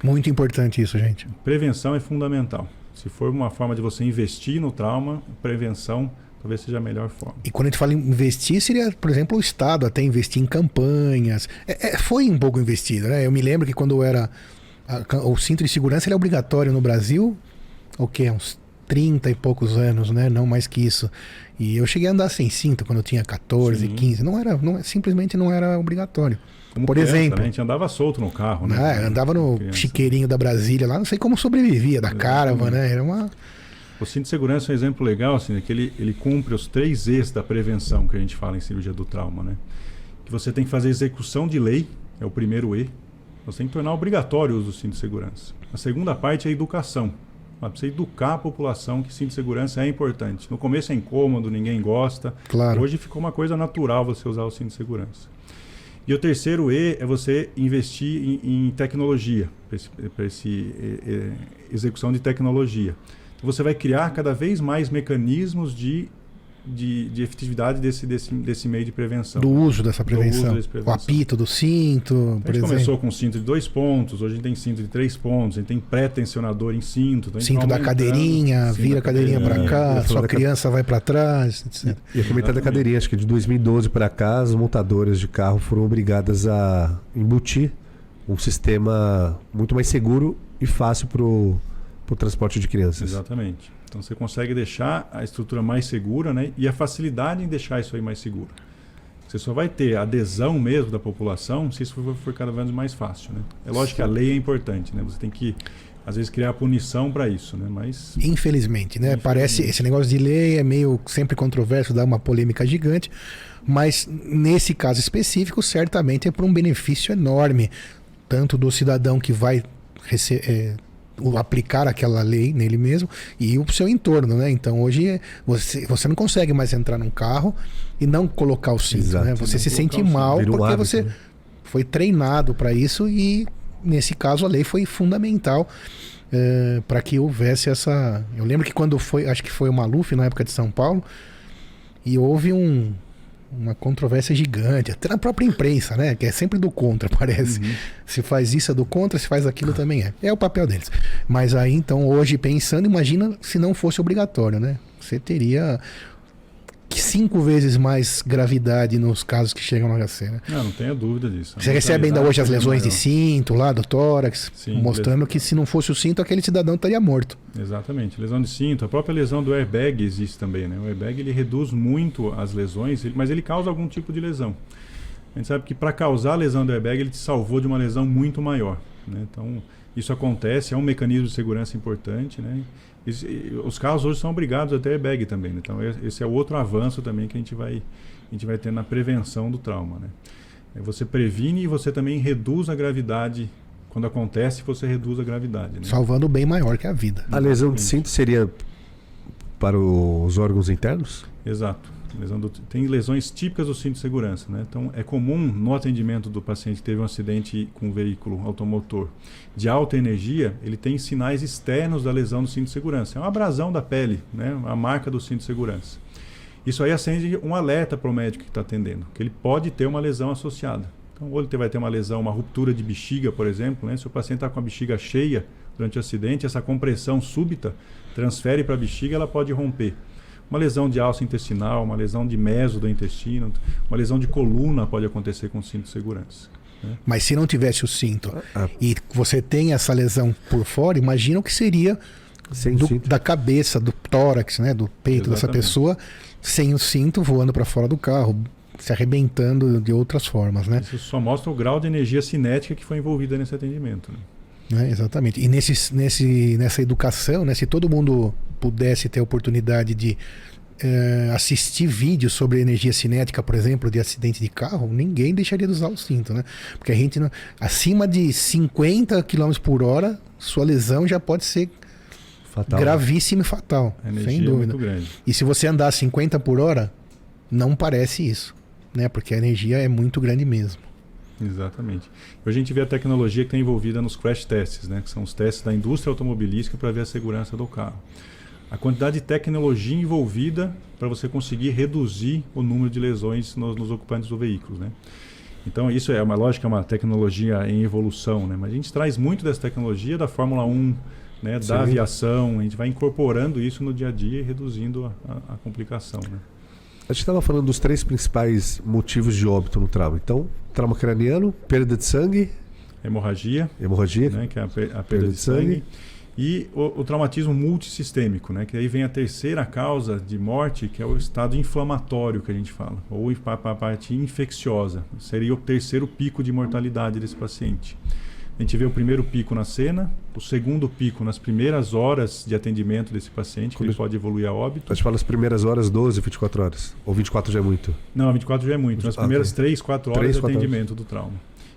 Muito importante isso, gente. Prevenção é fundamental. Se for uma forma de você investir no trauma, prevenção talvez seja a melhor forma. E quando a gente fala em investir, seria, por exemplo, o Estado até investir em campanhas. É, é, foi um pouco investido, né? Eu me lembro que quando era. A, o cinto de segurança é obrigatório no Brasil, o quê? Uns 30 e poucos anos, né? Não mais que isso. E eu cheguei a andar sem cinto quando eu tinha 14, Sim. 15. Não era, não, simplesmente não era obrigatório. Como Por criança, exemplo. Né? A gente andava solto no carro, né? Ah, andava no criança. chiqueirinho da Brasília lá, não sei como sobrevivia, da caravan, né? Era uma. O cinto de segurança é um exemplo legal, assim, é que ele, ele cumpre os três E's da prevenção que a gente fala em cirurgia do trauma, né? Que você tem que fazer execução de lei, é o primeiro E. Você tem que tornar obrigatório o uso do cinto de segurança. A segunda parte é a educação. Para você educar a população que cinto de segurança é importante. No começo é incômodo, ninguém gosta. Claro. Hoje ficou uma coisa natural você usar o cinto de segurança. E o terceiro E é você investir em, em tecnologia, para essa execução de tecnologia. Então você vai criar cada vez mais mecanismos de de, de efetividade desse, desse, desse meio de prevenção. Do uso dessa prevenção. Uso prevenção. O apito do cinto, então, a gente começou com cinto de dois pontos, hoje a gente tem cinto de três pontos, a gente tem pré-tensionador em cinto. Então cinto da cadeirinha, cinto vira da a cadeirinha para cá, sua da criança vai para trás, etc. E a comentar da cadeirinha, acho que de 2012 para cá, as montadoras de carro foram obrigadas a embutir um sistema muito mais seguro e fácil para o transporte de crianças. Exatamente. Então você consegue deixar a estrutura mais segura né? e a facilidade em deixar isso aí mais seguro. Você só vai ter adesão mesmo da população se isso for, for cada vez mais fácil. Né? É lógico que a lei é importante, né? você tem que às vezes criar punição para isso, né? Mas infelizmente, né? Infelizmente. Parece esse negócio de lei é meio sempre controverso, dá uma polêmica gigante, mas nesse caso específico certamente é para um benefício enorme, tanto do cidadão que vai receber é, aplicar aquela lei nele mesmo e o seu entorno, né? Então hoje você, você não consegue mais entrar num carro e não colocar o cinto, Exato, né? Você se sente mal porque hábito, você né? foi treinado para isso e nesse caso a lei foi fundamental é, para que houvesse essa. Eu lembro que quando foi, acho que foi o Maluf na época de São Paulo e houve um uma controvérsia gigante, até na própria imprensa, né? Que é sempre do contra, <laughs> parece. Uhum. Se faz isso é do contra, se faz aquilo também é. É o papel deles. Mas aí, então, hoje pensando, imagina se não fosse obrigatório, né? Você teria cinco vezes mais gravidade nos casos que chegam no HC, né? Não, não tenha dúvida disso. Você recebe ainda hoje as lesões de cinto lá do tórax, Sim, mostrando que se não fosse o cinto, aquele cidadão estaria morto. Exatamente. Lesão de cinto, a própria lesão do airbag existe também, né? O airbag ele reduz muito as lesões, mas ele causa algum tipo de lesão. A gente sabe que para causar a lesão do airbag, ele te salvou de uma lesão muito maior, né? Então, isso acontece, é um mecanismo de segurança importante, né? Os carros hoje são obrigados a ter airbag também. Né? Então, esse é outro avanço também que a gente vai, a gente vai ter na prevenção do trauma. Né? É, você previne e você também reduz a gravidade. Quando acontece, você reduz a gravidade. Né? Salvando bem maior que a vida. A lesão de cinto seria para os órgãos internos? Exato. Lesão do, tem lesões típicas do cinto de segurança. Né? Então, é comum no atendimento do paciente que teve um acidente com um veículo automotor de alta energia, ele tem sinais externos da lesão do cinto de segurança. É uma abrasão da pele, né? a marca do cinto de segurança. Isso aí acende um alerta para o médico que está atendendo, que ele pode ter uma lesão associada. Então, ou ele vai ter uma lesão, uma ruptura de bexiga, por exemplo. Né? Se o paciente está com a bexiga cheia durante o acidente, essa compressão súbita transfere para a bexiga, ela pode romper uma lesão de alça intestinal, uma lesão de meso do intestino, uma lesão de coluna pode acontecer com cinto de segurança. Né? Mas se não tivesse o cinto ah, ah. e você tem essa lesão por fora, imagina o que seria do, da cabeça, do tórax, né, do peito Exatamente. dessa pessoa, sem o cinto voando para fora do carro, se arrebentando de outras formas, né? Isso só mostra o grau de energia cinética que foi envolvida nesse atendimento. Né? É, exatamente. E nesse, nesse, nessa educação, né, se todo mundo pudesse ter a oportunidade de é, assistir vídeos sobre energia cinética, por exemplo, de acidente de carro, ninguém deixaria de usar o cinto, né? Porque a gente, acima de 50 km por hora, sua lesão já pode ser fatal, gravíssima e fatal. sem dúvida. É e se você andar 50 por hora, não parece isso, né? Porque a energia é muito grande mesmo. Exatamente. Hoje a gente vê a tecnologia que está envolvida nos crash tests, né? que são os testes da indústria automobilística para ver a segurança do carro a quantidade de tecnologia envolvida para você conseguir reduzir o número de lesões nos, nos, ocupantes do veículo, né? Então isso é uma lógica, uma tecnologia em evolução, né? Mas a gente traz muito dessa tecnologia da Fórmula 1, né? Da Sim. aviação, a gente vai incorporando isso no dia a dia e reduzindo a, a, a complicação, né? A gente estava falando dos três principais motivos de óbito no trauma. Então, trauma craniano, perda de sangue, hemorragia, hemorragia, né? Que é a, perda, perda de, de sangue. sangue e o, o, traumatismo multissistêmico, né? que aí vem a terceira causa de morte, que é o estado inflamatório que a gente fala, ou a parte infecciosa. Seria o terceiro pico de mortalidade desse paciente. A gente vê o primeiro pico na cena, o segundo pico nas primeiras horas de atendimento desse paciente, que ele pode evoluir a óbito. A gente fala as primeiras horas, 12, 24 horas. Ou 24 já é muito? Não, 24 já é muito. Nas primeiras ah, 3, 4 horas 3, de atendimento horas. do trauma.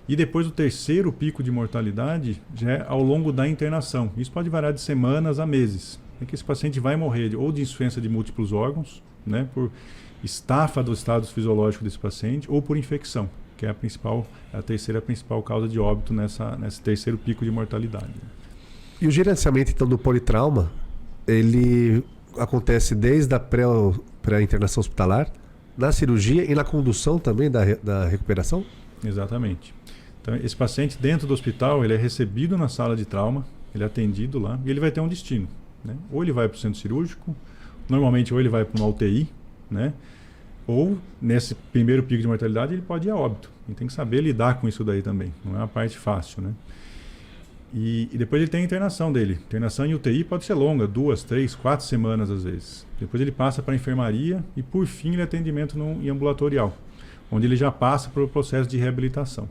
E depois o terceiro pico de mortalidade já é ao longo da internação. Isso pode variar de semanas a meses. É que esse paciente vai morrer ou de insuficiência de múltiplos órgãos, né, por estafa dos estados fisiológicos desse paciente, ou por infecção, que é a principal, a terceira principal causa de óbito nessa, nesse terceiro pico de mortalidade. E o gerenciamento então do politrauma, ele acontece desde a pré-internação pré hospitalar, na cirurgia e na condução também da, da recuperação? Exatamente. Então, esse paciente dentro do hospital, ele é recebido na sala de trauma, ele é atendido lá e ele vai ter um destino. Né? Ou ele vai para o centro cirúrgico, normalmente ou ele vai para uma UTI, né? Ou nesse primeiro pico de mortalidade ele pode ir a óbito. E tem que saber lidar com isso daí também. Não é uma parte fácil, né? E, e, depois ele tem a internação dele. Internação em UTI pode ser longa, duas, três, quatro semanas às vezes. Depois ele passa para a enfermaria e por fim ele é atendimento no, em ambulatorial, onde ele já passa para o processo de reabilitação.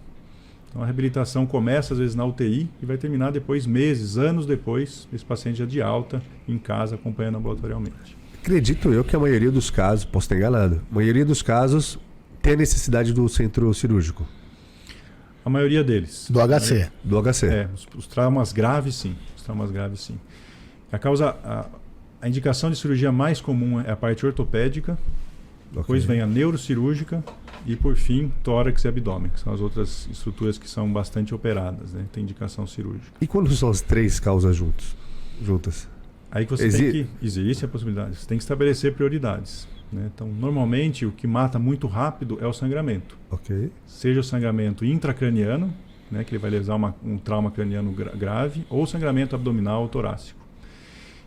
Então a reabilitação começa às vezes na UTI e vai terminar depois, meses, anos depois, esse paciente já de alta, em casa, acompanhando ambulatorialmente. Acredito eu que a maioria dos casos, posso estar enganado, a maioria dos casos tem a necessidade do centro cirúrgico. A maioria deles. Do HC. Do HC. É, os, os traumas graves sim. Os traumas graves sim. A causa, a, a indicação de cirurgia mais comum é a parte ortopédica, okay. depois vem a neurocirúrgica e, por fim, tórax e abdômen, que são as outras estruturas que são bastante operadas, né? Tem indicação cirúrgica. E quando são as três causas juntos, juntas? Aí que você Exi... tem que. Existe a possibilidade. Você tem que estabelecer prioridades. Né? Então, normalmente, o que mata muito rápido é o sangramento. Ok. Seja o sangramento intracraniano, né, que ele vai levar uma, um trauma craniano gra grave, ou sangramento abdominal ou torácico.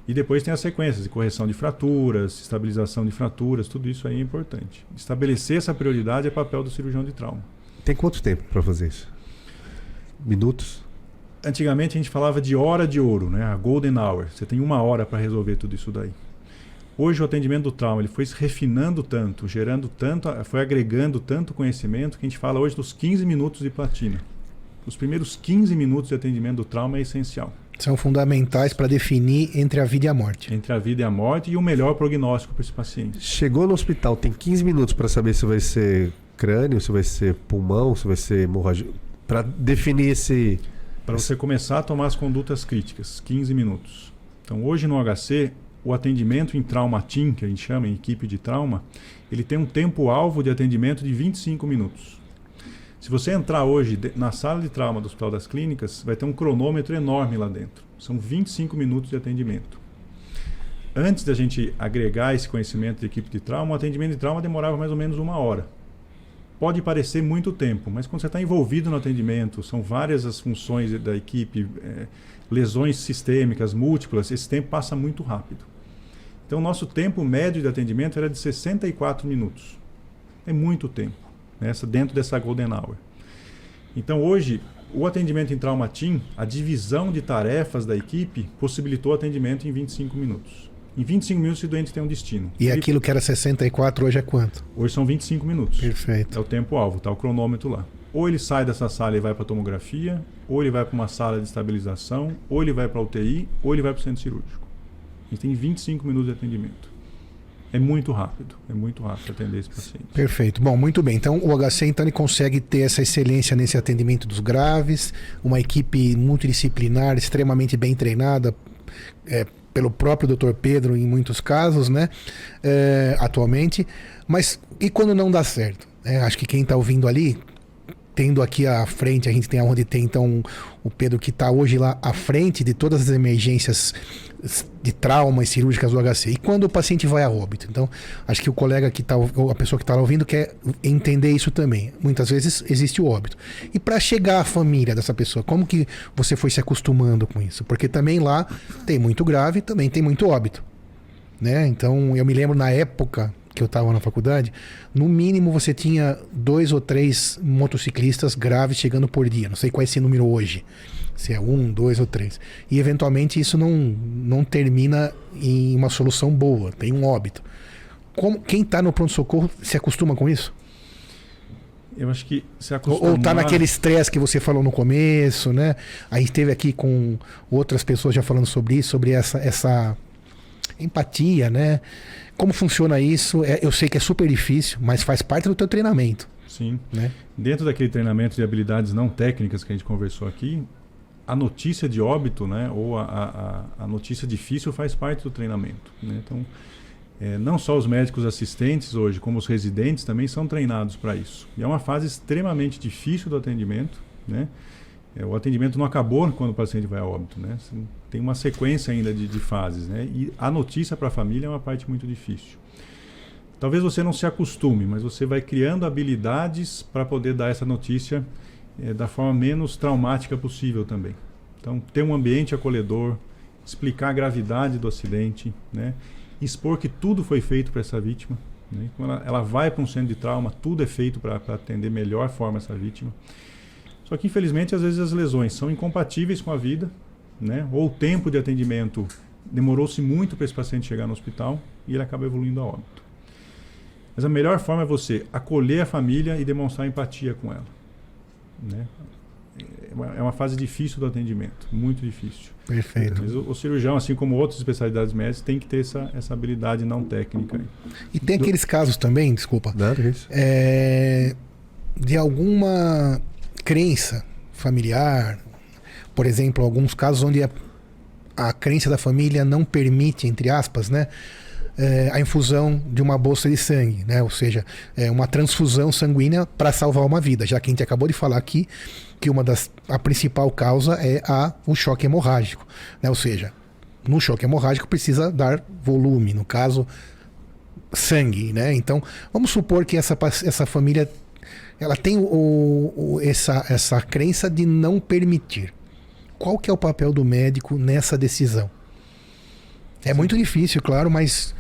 E depois tem as sequências de correção de fraturas, estabilização de fraturas, tudo isso aí é importante. Estabelecer essa prioridade é papel do cirurgião de trauma. Tem quanto tempo para fazer isso? Minutos? Antigamente a gente falava de hora de ouro, né? A golden hour. Você tem uma hora para resolver tudo isso daí. Hoje o atendimento do trauma ele foi se refinando tanto, gerando tanto, foi agregando tanto conhecimento que a gente fala hoje dos 15 minutos de platina. Os primeiros 15 minutos de atendimento do trauma é essencial são fundamentais para definir entre a vida e a morte. Entre a vida e a morte e o melhor prognóstico para esse paciente. Chegou no hospital, tem 15 minutos para saber se vai ser crânio, se vai ser pulmão, se vai ser hemorragia. Para definir esse. Para você começar a tomar as condutas críticas, 15 minutos. Então, hoje no HC, o atendimento em trauma team, que a gente chama em equipe de trauma, ele tem um tempo-alvo de atendimento de 25 minutos. Se você entrar hoje na sala de trauma do Hospital das Clínicas, vai ter um cronômetro enorme lá dentro. São 25 minutos de atendimento. Antes da gente agregar esse conhecimento de equipe de trauma, o atendimento de trauma demorava mais ou menos uma hora. Pode parecer muito tempo, mas quando você está envolvido no atendimento, são várias as funções da equipe, é, lesões sistêmicas múltiplas, esse tempo passa muito rápido. Então, nosso tempo médio de atendimento era de 64 minutos. É muito tempo nessa, dentro dessa Golden Hour. Então hoje, o atendimento em Trauma Team, a divisão de tarefas da equipe possibilitou atendimento em 25 minutos. Em 25 minutos o doente tem um destino. E Ele... aquilo que era 64 hoje é quanto? Hoje são 25 minutos. Perfeito. É o tempo-alvo, tá o cronômetro lá. Ou ele sai dessa sala e vai para tomografia, ou ele vai para uma sala de estabilização, ou ele vai para UTI, ou ele vai para o centro cirúrgico. A gente tem 25 minutos de atendimento. É muito rápido, é muito rápido atender esse paciente. Perfeito. Bom, muito bem. Então, o HC então consegue ter essa excelência nesse atendimento dos graves, uma equipe multidisciplinar extremamente bem treinada é, pelo próprio Dr. Pedro em muitos casos, né? É, atualmente. Mas e quando não dá certo? É, acho que quem está ouvindo ali tendo aqui à frente, a gente tem onde tem então o Pedro que está hoje lá à frente de todas as emergências de traumas cirúrgicas do HC. E quando o paciente vai a óbito? Então, acho que o colega que está, a pessoa que está ouvindo quer entender isso também. Muitas vezes existe o óbito. E para chegar à família dessa pessoa, como que você foi se acostumando com isso? Porque também lá tem muito grave, também tem muito óbito. Né? Então, eu me lembro na época que eu estava na faculdade, no mínimo você tinha dois ou três motociclistas graves chegando por dia. Não sei qual é esse número hoje. Se é um, dois ou três. E eventualmente isso não, não termina em uma solução boa, tem um óbito. Como, quem está no pronto-socorro se acostuma com isso? Eu acho que se acostuma. Ou está naquele estresse que você falou no começo, né? A gente esteve aqui com outras pessoas já falando sobre isso, sobre essa, essa empatia, né? Como funciona isso? É, eu sei que é super difícil, mas faz parte do teu treinamento. Sim. Né? Dentro daquele treinamento de habilidades não técnicas que a gente conversou aqui, a notícia de óbito, né, ou a, a, a notícia difícil faz parte do treinamento. Né? Então, é, não só os médicos assistentes hoje, como os residentes também são treinados para isso. E é uma fase extremamente difícil do atendimento, né? É, o atendimento não acabou quando o paciente vai a óbito, né? Tem uma sequência ainda de, de fases, né? E a notícia para a família é uma parte muito difícil. Talvez você não se acostume, mas você vai criando habilidades para poder dar essa notícia é, da forma menos traumática possível também. Então, ter um ambiente acolhedor, explicar a gravidade do acidente, né? expor que tudo foi feito para essa vítima. Né? Quando ela, ela vai para um centro de trauma, tudo é feito para atender melhor forma essa vítima. Só que, infelizmente, às vezes as lesões são incompatíveis com a vida, né? ou o tempo de atendimento demorou-se muito para esse paciente chegar no hospital e ele acaba evoluindo a óbito. Mas a melhor forma é você acolher a família e demonstrar empatia com ela. Né? É uma, é uma fase difícil do atendimento, muito difícil. Perfeito. Mas o, o, cirurgião, assim como outras especialidades médicas, tem que ter essa, essa habilidade não técnica. E tem aqueles casos também, desculpa, é é, de alguma crença familiar, por exemplo, alguns casos onde a, a crença da família não permite, entre aspas, né, é, a infusão de uma bolsa de sangue, né? ou seja, é uma transfusão sanguínea para salvar uma vida, já que a gente acabou de falar aqui que uma das a principal causa é a, o choque hemorrágico, né? ou seja, no choque hemorrágico precisa dar volume, no caso sangue, né? Então vamos supor que essa, essa família ela tem o, o, essa, essa crença de não permitir. Qual que é o papel do médico nessa decisão? É muito difícil, claro, mas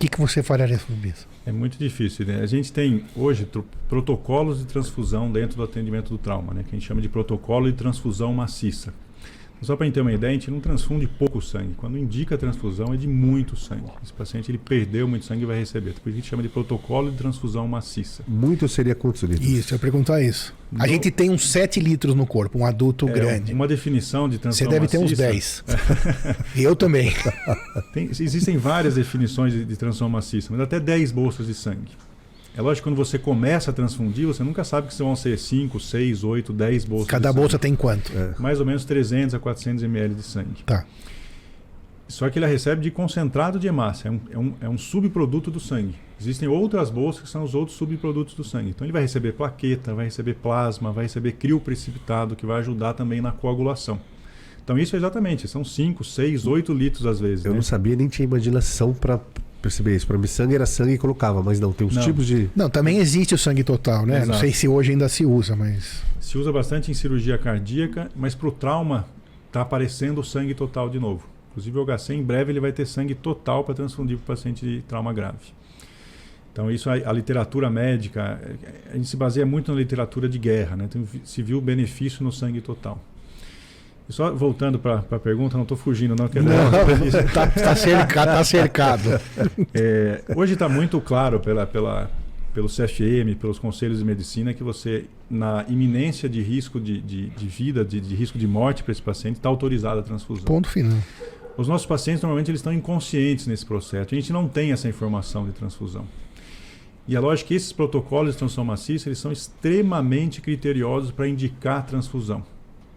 que, que você faria sobre isso? É muito difícil. Né? A gente tem hoje protocolos de transfusão dentro do atendimento do trauma, né? que a gente chama de protocolo de transfusão maciça. Só para ter uma ideia, a gente não transfunde pouco sangue. Quando indica a transfusão, é de muito sangue. Esse paciente ele perdeu muito sangue e vai receber. Por isso a gente chama de protocolo de transfusão maciça. Muito seria quantos litros? Isso, eu ia perguntar isso. A gente tem uns 7 litros no corpo, um adulto é, grande. Uma definição de transfusão Você deve maciça, ter uns 10. <laughs> eu também. Tem, existem várias definições de, de transfusão maciça, mas até 10 bolsas de sangue. É lógico que quando você começa a transfundir, você nunca sabe que vão ser 5, 6, 8, 10 bolsas. Cada bolsa tem quanto? É. Mais ou menos 300 a 400 ml de sangue. Tá. Só que ele recebe de concentrado de hemácia, é um, é, um, é um subproduto do sangue. Existem outras bolsas que são os outros subprodutos do sangue. Então ele vai receber plaqueta, vai receber plasma, vai receber crio precipitado, que vai ajudar também na coagulação. Então isso é exatamente, são 5, 6, 8 litros às vezes. Eu né? não sabia nem tinha imaginação para perceber isso. Para mim, sangue era sangue e colocava, mas não, tem uns Não. tipos de. Não, também existe o sangue total, né? Não Exato. sei se hoje ainda se usa, mas. Se usa bastante em cirurgia cardíaca, mas para o trauma está aparecendo o sangue total de novo. Inclusive o HC em breve ele vai ter sangue total para transfundir para o paciente de trauma grave. Então isso a, a literatura médica, a gente se baseia muito na literatura de guerra, né? Então se viu o benefício no sangue total. E só voltando para a pergunta, não estou fugindo não, que é <laughs> tá, tá cercado. Tá cercado. É, hoje está muito claro pela, pela, pelo CFM, pelos conselhos de medicina, que você, na iminência de risco de, de, de vida, de, de risco de morte para esse paciente, está autorizada a transfusão. Ponto final. Os nossos pacientes, normalmente, eles estão inconscientes nesse processo. A gente não tem essa informação de transfusão. E é lógico que esses protocolos de transfusão maciça, eles são extremamente criteriosos para indicar transfusão.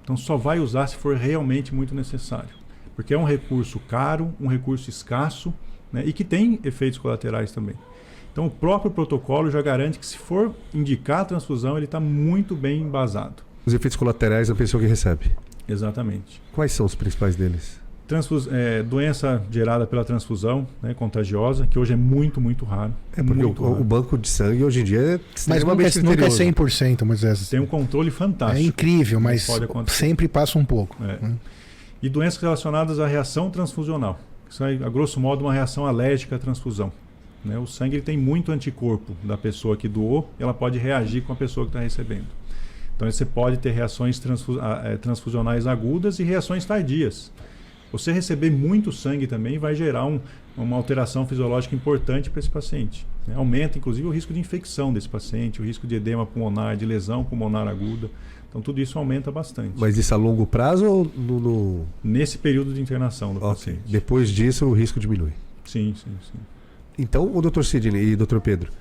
Então, só vai usar se for realmente muito necessário. Porque é um recurso caro, um recurso escasso né, e que tem efeitos colaterais também. Então, o próprio protocolo já garante que, se for indicar a transfusão, ele está muito bem embasado. Os efeitos colaterais da pessoa que recebe. Exatamente. Quais são os principais deles? Transfus é, doença gerada pela transfusão, né, contagiosa, que hoje é muito, muito raro. É porque muito o, raro. o banco de sangue hoje em dia é Mas nunca, extremamente nunca é criterioso. 100%, mas é, Tem um controle é fantástico. incrível, mas sempre passa um pouco. É. né? E doenças relacionadas à reação transfusional. Isso é, a grosso modo, uma reação alérgica à transfusão. Né? O sangue ele tem muito anticorpo da pessoa que doou, e ela pode reagir com a pessoa que está recebendo. Então você pode ter reações transfu- ah, eh, transfusionais agudas e reações tardias. Você receber muito sangue também vai gerar um- uma alteração fisiológica importante para esse paciente. né? Aumenta, inclusive, o risco de infecção desse paciente, o risco de edema pulmonar, de lesão pulmonar aguda. Então, tudo isso aumenta bastante. Mas isso a longo prazo ou no. no... Nesse período de internação do Ok. paciente. Depois disso o risco diminui. Sim, sim, sim. Então, o Dr. Sidney e Dr. Pedro,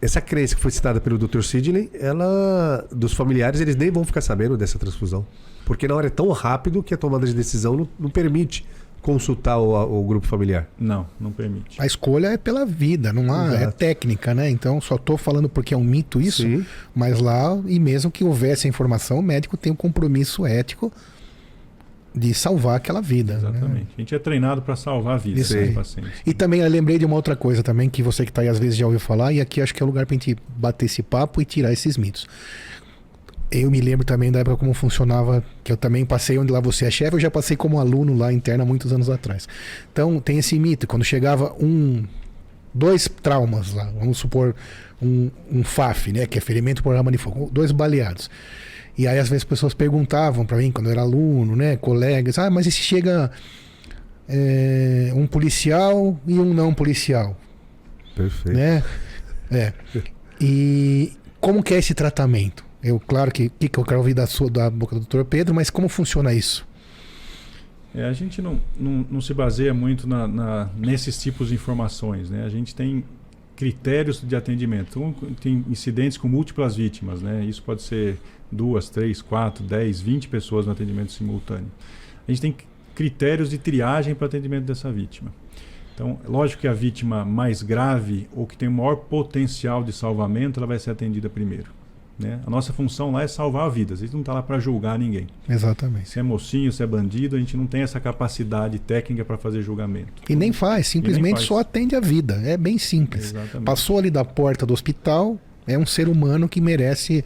essa crença que foi citada pelo Dr. Sidney, ela dos familiares, eles nem vão ficar sabendo dessa transfusão. Porque na hora é tão rápido que a tomada de decisão não, não permite consultar o, o, grupo familiar. Não, não permite. A escolha é pela vida, não há, é técnica, né? Então só estou falando porque é um mito isso, Sim. mas lá, e mesmo que houvesse a informação, o médico tem um compromisso ético de salvar aquela vida. Né? Exatamente. Né? A gente é treinado para salvar a vida dos pacientes. E também eu lembrei de uma outra coisa também, que você que está aí às vezes já ouviu falar, e aqui acho que é o lugar para a gente bater esse papo e tirar esses mitos. Eu me lembro também da época como funcionava, que eu também passei onde lá você é chefe, eu já passei como aluno lá interna muitos anos atrás. Então tem esse mito, quando chegava um, dois traumas lá, vamos supor um, um FAF, né, que é ferimento por arma de fogo, dois baleados. E aí às vezes as pessoas perguntavam para mim, quando eu era aluno, né, colegas, ah, mas e se chega é, um policial e um não policial? Perfeito. Né? É. E como que é esse tratamento? Eu, claro que, que, que eu quero ouvir da, sua, da boca do doutor Pedro, mas como funciona isso? É, a gente não, não, não, se baseia muito na, na, nesses tipos de informações. Né? A gente tem critérios de atendimento. Então, tem incidentes com múltiplas vítimas. Né? Isso pode ser duas, três, quatro, dez, vinte pessoas no atendimento simultâneo. A gente tem critérios de triagem para atendimento dessa vítima. Então, lógico que a vítima mais grave ou que tem o maior potencial de salvamento, ela vai ser atendida primeiro. Né? A nossa função lá é salvar vidas. A gente não está lá para julgar ninguém. Exatamente. Se é mocinho, se é bandido, a gente não tem essa capacidade técnica para fazer julgamento. E nem faz, simplesmente nem faz. só atende a vida. É bem simples. Exatamente. Passou ali da porta do hospital, é um ser humano que merece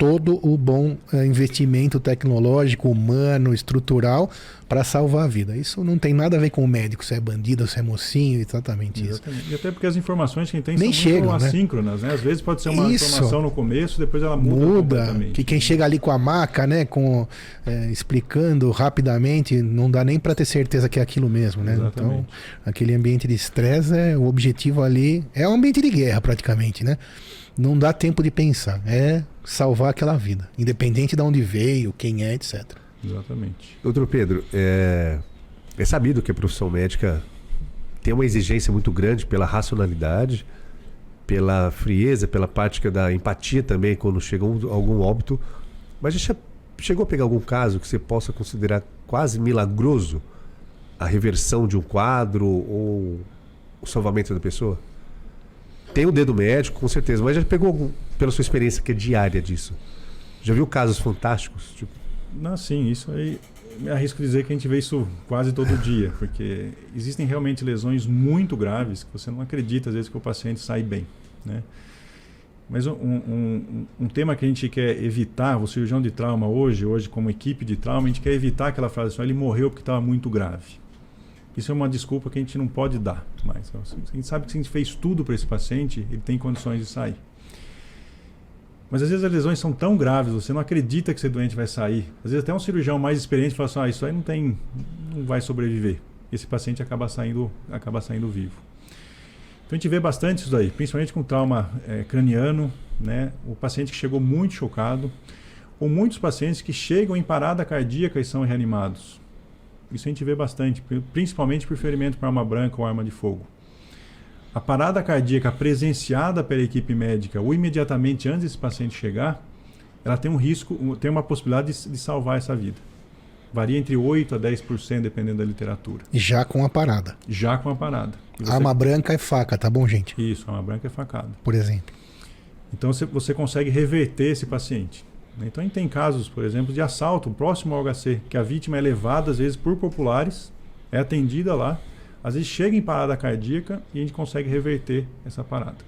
todo o bom uh, investimento tecnológico, humano, estrutural para salvar a vida. Isso não tem nada a ver com o médico, se é bandido, se é mocinho, exatamente, exatamente. isso. E até porque as informações que a gente tem Nem são chegam, muito né? assíncronas, né? Às vezes pode ser uma isso. informação no começo, depois ela muda. Muda. Que quem chega ali com a maca, né, com é, explicando rapidamente, não dá nem para ter certeza que é aquilo mesmo, né? Exatamente. Então, aquele ambiente de estresse, é, o objetivo ali é um ambiente de guerra praticamente, né? Não dá tempo de pensar. É salvar aquela vida, independente de onde veio, quem é, etc. Exatamente. Doutor Pedro, é, é sabido que a profissão médica tem uma exigência muito grande pela racionalidade, pela frieza, pela prática da empatia também quando chega um, algum óbito. Mas já chegou a pegar algum caso que você possa considerar quase milagroso a reversão de um quadro ou o salvamento da pessoa? Tem o dedo médico, com certeza, mas já pegou algum, pela sua experiência que é diária disso? Já viu casos fantásticos? Tipo... Não, sim, isso aí. Me arrisco dizer que a gente vê isso quase todo dia, <laughs> porque existem realmente lesões muito graves que você não acredita às vezes que o paciente sai bem, né? Mas um, um, um, tema que a gente quer evitar, o cirurgião de trauma hoje, hoje como equipe de trauma, a gente quer evitar aquela frase assim, ele morreu porque estava muito grave. Isso é uma desculpa que a gente não pode dar mais. A gente sabe que se a gente fez tudo para esse paciente, ele tem condições de sair. Mas às vezes as lesões são tão graves, você não acredita que esse doente vai sair. Às vezes até um cirurgião mais experiente fala assim, ah, isso aí não tem, não vai sobreviver. Esse paciente acaba saindo, acaba saindo vivo. Então a gente vê bastante isso daí, principalmente com trauma é, craniano, né? O paciente que chegou muito chocado, ou muitos pacientes que chegam em parada cardíaca e são reanimados. Isso a gente vê bastante, principalmente por ferimento por arma branca ou arma de fogo. A parada cardíaca presenciada pela equipe médica ou imediatamente antes desse paciente chegar, ela tem um risco, tem uma possibilidade de, de salvar essa vida. Varia entre 8 a 10% dependendo da literatura. Já com a parada. Já com a parada. Você... Arma branca é faca, tá bom, gente? Isso, arma branca é facada. Por exemplo. Então você, você consegue reverter esse paciente. Então a gente tem casos, por exemplo, de assalto próximo ao HC, que a vítima é levada às vezes por populares, é atendida lá, às vezes chega em parada cardíaca e a gente consegue reverter essa parada.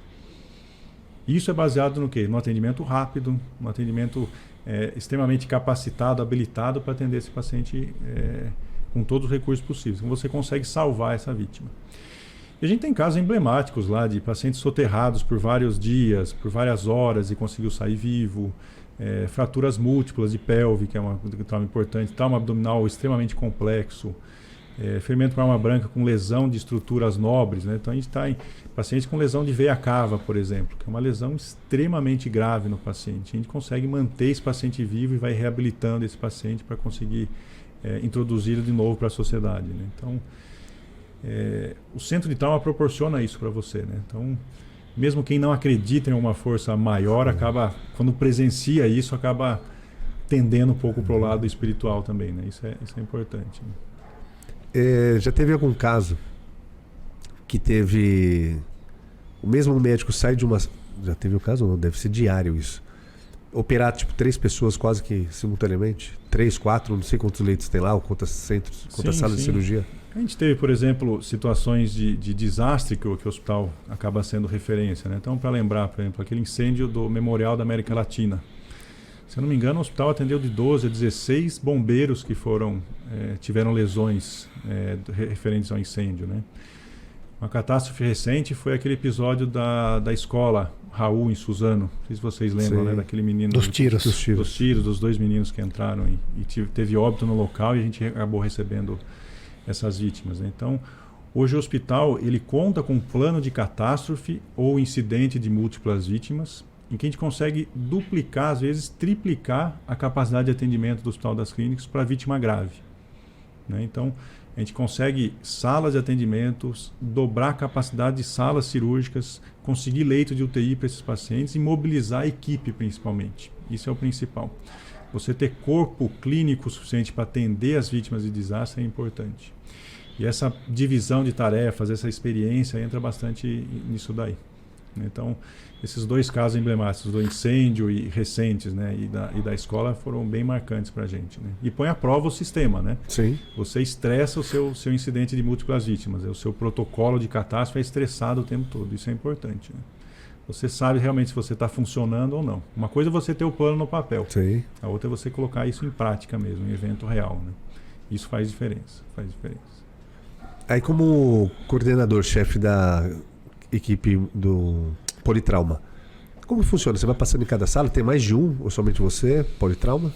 Isso é baseado no quê? No atendimento rápido, no atendimento é, extremamente capacitado, habilitado para atender esse paciente é, com todos os recursos possíveis. Então você consegue salvar essa vítima. E a gente tem casos emblemáticos lá de pacientes soterrados por vários dias, por várias horas e conseguiu sair vivo é, fraturas múltiplas de pelve, que é uma trauma importante, trauma abdominal extremamente complexo, é, ferimento por arma branca com lesão de estruturas nobres. Né? Então a gente está em pacientes com lesão de veia cava, por exemplo, que é uma lesão extremamente grave no paciente. A gente consegue manter esse paciente vivo e vai reabilitando esse paciente para conseguir é, introduzi-lo de novo para a sociedade. Né? Então, é, o centro de trauma proporciona isso para você. Né? Então, mesmo quem não acredita em uma força maior, acaba, quando presencia isso, acaba tendendo um pouco para o lado espiritual também, né? Isso é, isso é importante. né? É, já teve algum caso que teve. O mesmo médico sai de uma. Já teve o caso, não? Deve ser diário isso. Operar, tipo, três pessoas quase que simultaneamente? Três, quatro, não sei quantos leitos tem lá, ou quantas centros, quantas Sim, salas de sim. cirurgia. A gente teve, por exemplo, situações de, de desastre que o, que o hospital acaba sendo referência. Né? Então, para lembrar, por exemplo, aquele incêndio do Memorial da América Latina. Se eu não me engano, o hospital atendeu de 12 a 16 bombeiros que foram eh, tiveram lesões eh, referentes ao incêndio. Né? Uma catástrofe recente foi aquele episódio da, da escola Raul, em Suzano. Não sei se vocês lembram né, daquele menino. Dos tiros. Dos tiros. Dos tiros, dos dois meninos que entraram e, e teve óbito no local e a gente acabou recebendo essas vítimas. né? Então, hoje o hospital ele conta com um plano de catástrofe ou incidente de múltiplas vítimas, em que a gente consegue duplicar, às vezes triplicar a capacidade de atendimento do Hospital das Clínicas para vítima grave. né? Então, a gente consegue salas de atendimentos, dobrar a capacidade de salas cirúrgicas, conseguir leito de UTI para esses pacientes e mobilizar a equipe principalmente. Isso é o principal. Você ter corpo clínico suficiente para atender as vítimas de desastre é importante. E essa divisão de tarefas, essa experiência entra bastante nisso daí. Então, esses dois casos emblemáticos do incêndio e recentes, né, e da, e da escola foram bem marcantes para a gente. Né? E põe à prova o sistema, né? Sim. Você estressa o seu, seu incidente de múltiplas vítimas. O seu protocolo de catástrofe é estressado o tempo todo. Isso é importante. Né? Você sabe realmente se você está funcionando ou não. Uma coisa é você ter o plano no papel. Sim. A outra é você colocar isso em prática mesmo, em evento real. Né? Isso faz diferença. Faz diferença. Aí, como coordenador-chefe da equipe do Politrauma, como funciona? Você vai passando em cada sala? Tem mais de um ou somente você, Politrauma?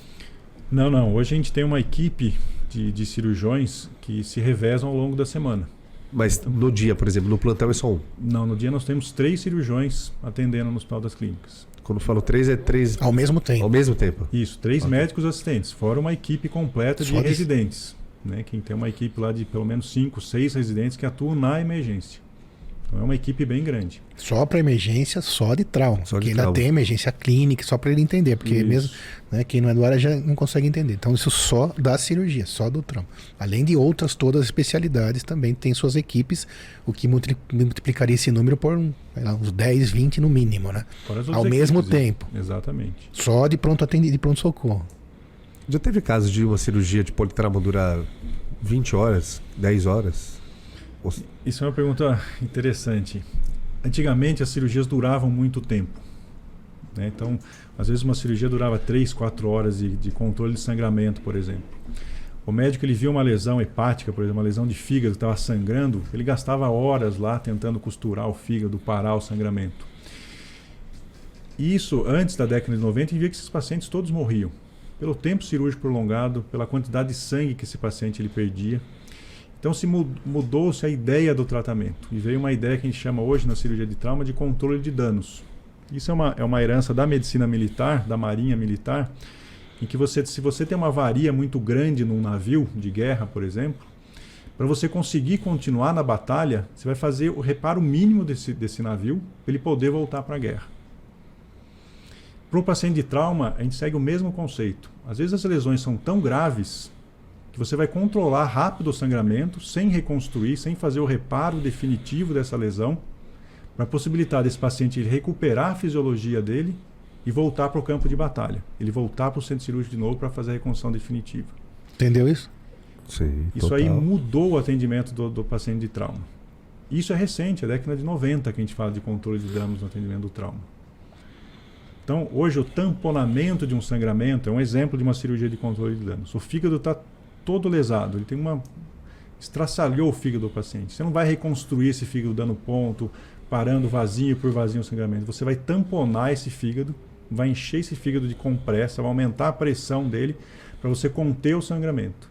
Não, não. Hoje a gente tem uma equipe de, de cirurgiões que se revezam ao longo da semana. Mas no dia, por exemplo, no plantão é só um. Não, no dia nós temos três cirurgiões atendendo no Hospital das Clínicas. Quando eu falo três, é três Ao mesmo tempo. ao mesmo tempo. Isso, três Ok. médicos assistentes, fora uma equipe completa de Só de- residentes. Né? Quem tem uma equipe lá de pelo menos cinco, seis residentes que atuam na emergência. Então é uma equipe bem grande. Só para emergência, só de trauma. Só de porque ainda trauma. tem emergência clínica, só para ele entender. Porque Isso. mesmo né, quem não é do área já não consegue entender. Então isso só da cirurgia, só do trauma. Além de outras todas as especialidades também tem suas equipes, o que multi- multiplicaria esse número por um, lá, uns 10, 20 no mínimo, né? Ao mesmo equipes, tempo. Exatamente. Só de pronto atendido, de pronto socorro. Já teve casos de uma cirurgia de politrauma durar 20 horas, 10 horas? Isso é uma pergunta interessante. Antigamente as cirurgias duravam muito tempo. né? Então, às vezes uma cirurgia durava 3, 4 horas de, de controle de sangramento, por exemplo. O médico ele viu uma lesão hepática, por exemplo, uma lesão de fígado que estava sangrando, ele gastava horas lá tentando costurar o fígado, parar o sangramento. Isso, antes da década de 90, a via que esses pacientes todos morriam. Pelo tempo cirúrgico prolongado, pela quantidade de sangue que esse paciente ele perdia. Então se mu- mudou-se a ideia do tratamento e veio uma ideia que a gente chama hoje na cirurgia de trauma de controle de danos. Isso é uma, é uma herança da medicina militar, da marinha militar, em que você, se você tem uma avaria muito grande num navio de guerra, por exemplo, para você conseguir continuar na batalha, você vai fazer o reparo mínimo desse, desse navio para ele poder voltar para a guerra. Para o paciente de trauma, a gente segue o mesmo conceito. Às vezes as lesões são tão graves que você vai controlar rápido o sangramento, sem reconstruir, sem fazer o reparo definitivo dessa lesão, para possibilitar desse paciente recuperar a fisiologia dele e voltar para o campo de batalha. Ele voltar para o centro cirúrgico de novo para fazer a reconstrução definitiva. Entendeu isso? Sim, Isso total. aí mudou o atendimento do, do paciente de trauma. Isso é recente, é década de 90 que a gente fala de controle de danos no atendimento do trauma. Então, hoje, o tamponamento de um sangramento é um exemplo de uma cirurgia de controle de danos. O fígado está todo lesado, ele tem uma. estraçalhou o fígado do paciente. Você não vai reconstruir esse fígado dando ponto, parando vazio por vazio o sangramento. Você vai tamponar esse fígado, vai encher esse fígado de compressa, vai aumentar a pressão dele para você conter o sangramento.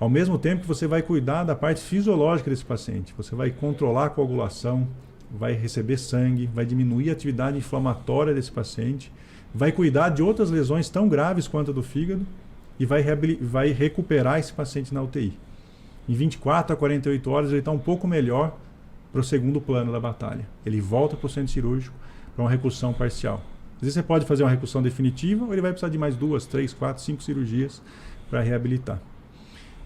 Ao mesmo tempo que você vai cuidar da parte fisiológica desse paciente, você vai controlar a coagulação, vai receber sangue, vai diminuir a atividade inflamatória desse paciente, vai cuidar de outras lesões tão graves quanto a do fígado e vai, vai recuperar esse paciente na UTI. Em 24 a 48 horas ele está um pouco melhor para o segundo plano da batalha. Ele volta para o centro cirúrgico para uma recursão parcial. Às vezes você pode fazer uma recursão definitiva ou ele vai precisar de mais duas, três, quatro, cinco cirurgias para reabilitar.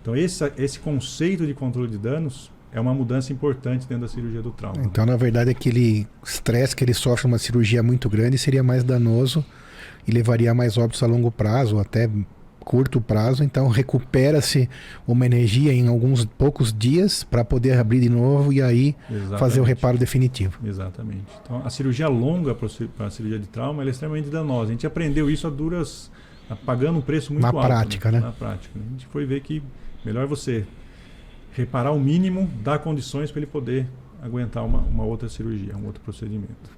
Então esse, esse conceito de controle de danos é uma mudança importante dentro da cirurgia do trauma. Então, na verdade, aquele estresse que ele sofre numa cirurgia muito grande seria mais danoso e levaria mais óbitos a longo prazo, até curto prazo. Então, recupera-se uma energia em alguns poucos dias para poder abrir de novo e aí Exatamente. fazer o reparo definitivo. Exatamente. Então, a cirurgia longa para a cirurgia de trauma é extremamente danosa. A gente aprendeu isso a duras, pagando um preço muito Na alto. Na prática, né? né? Na prática. A gente foi ver que melhor você reparar o mínimo, dar condições para ele poder aguentar uma, uma outra cirurgia, um outro procedimento.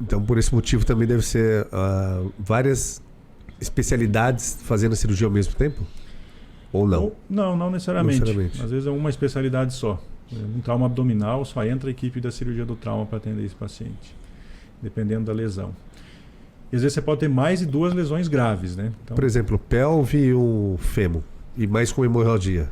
Então, por esse motivo, também deve ser uh, várias especialidades fazendo a cirurgia ao mesmo tempo? Ou não? Não, não necessariamente. não necessariamente. Às vezes é uma especialidade só. Um trauma abdominal, só entra a equipe da cirurgia do trauma para atender esse paciente, dependendo da lesão. E às vezes você pode ter mais de duas lesões graves, né? Então, por exemplo, pelve e o fêmur, e mais com hemorragia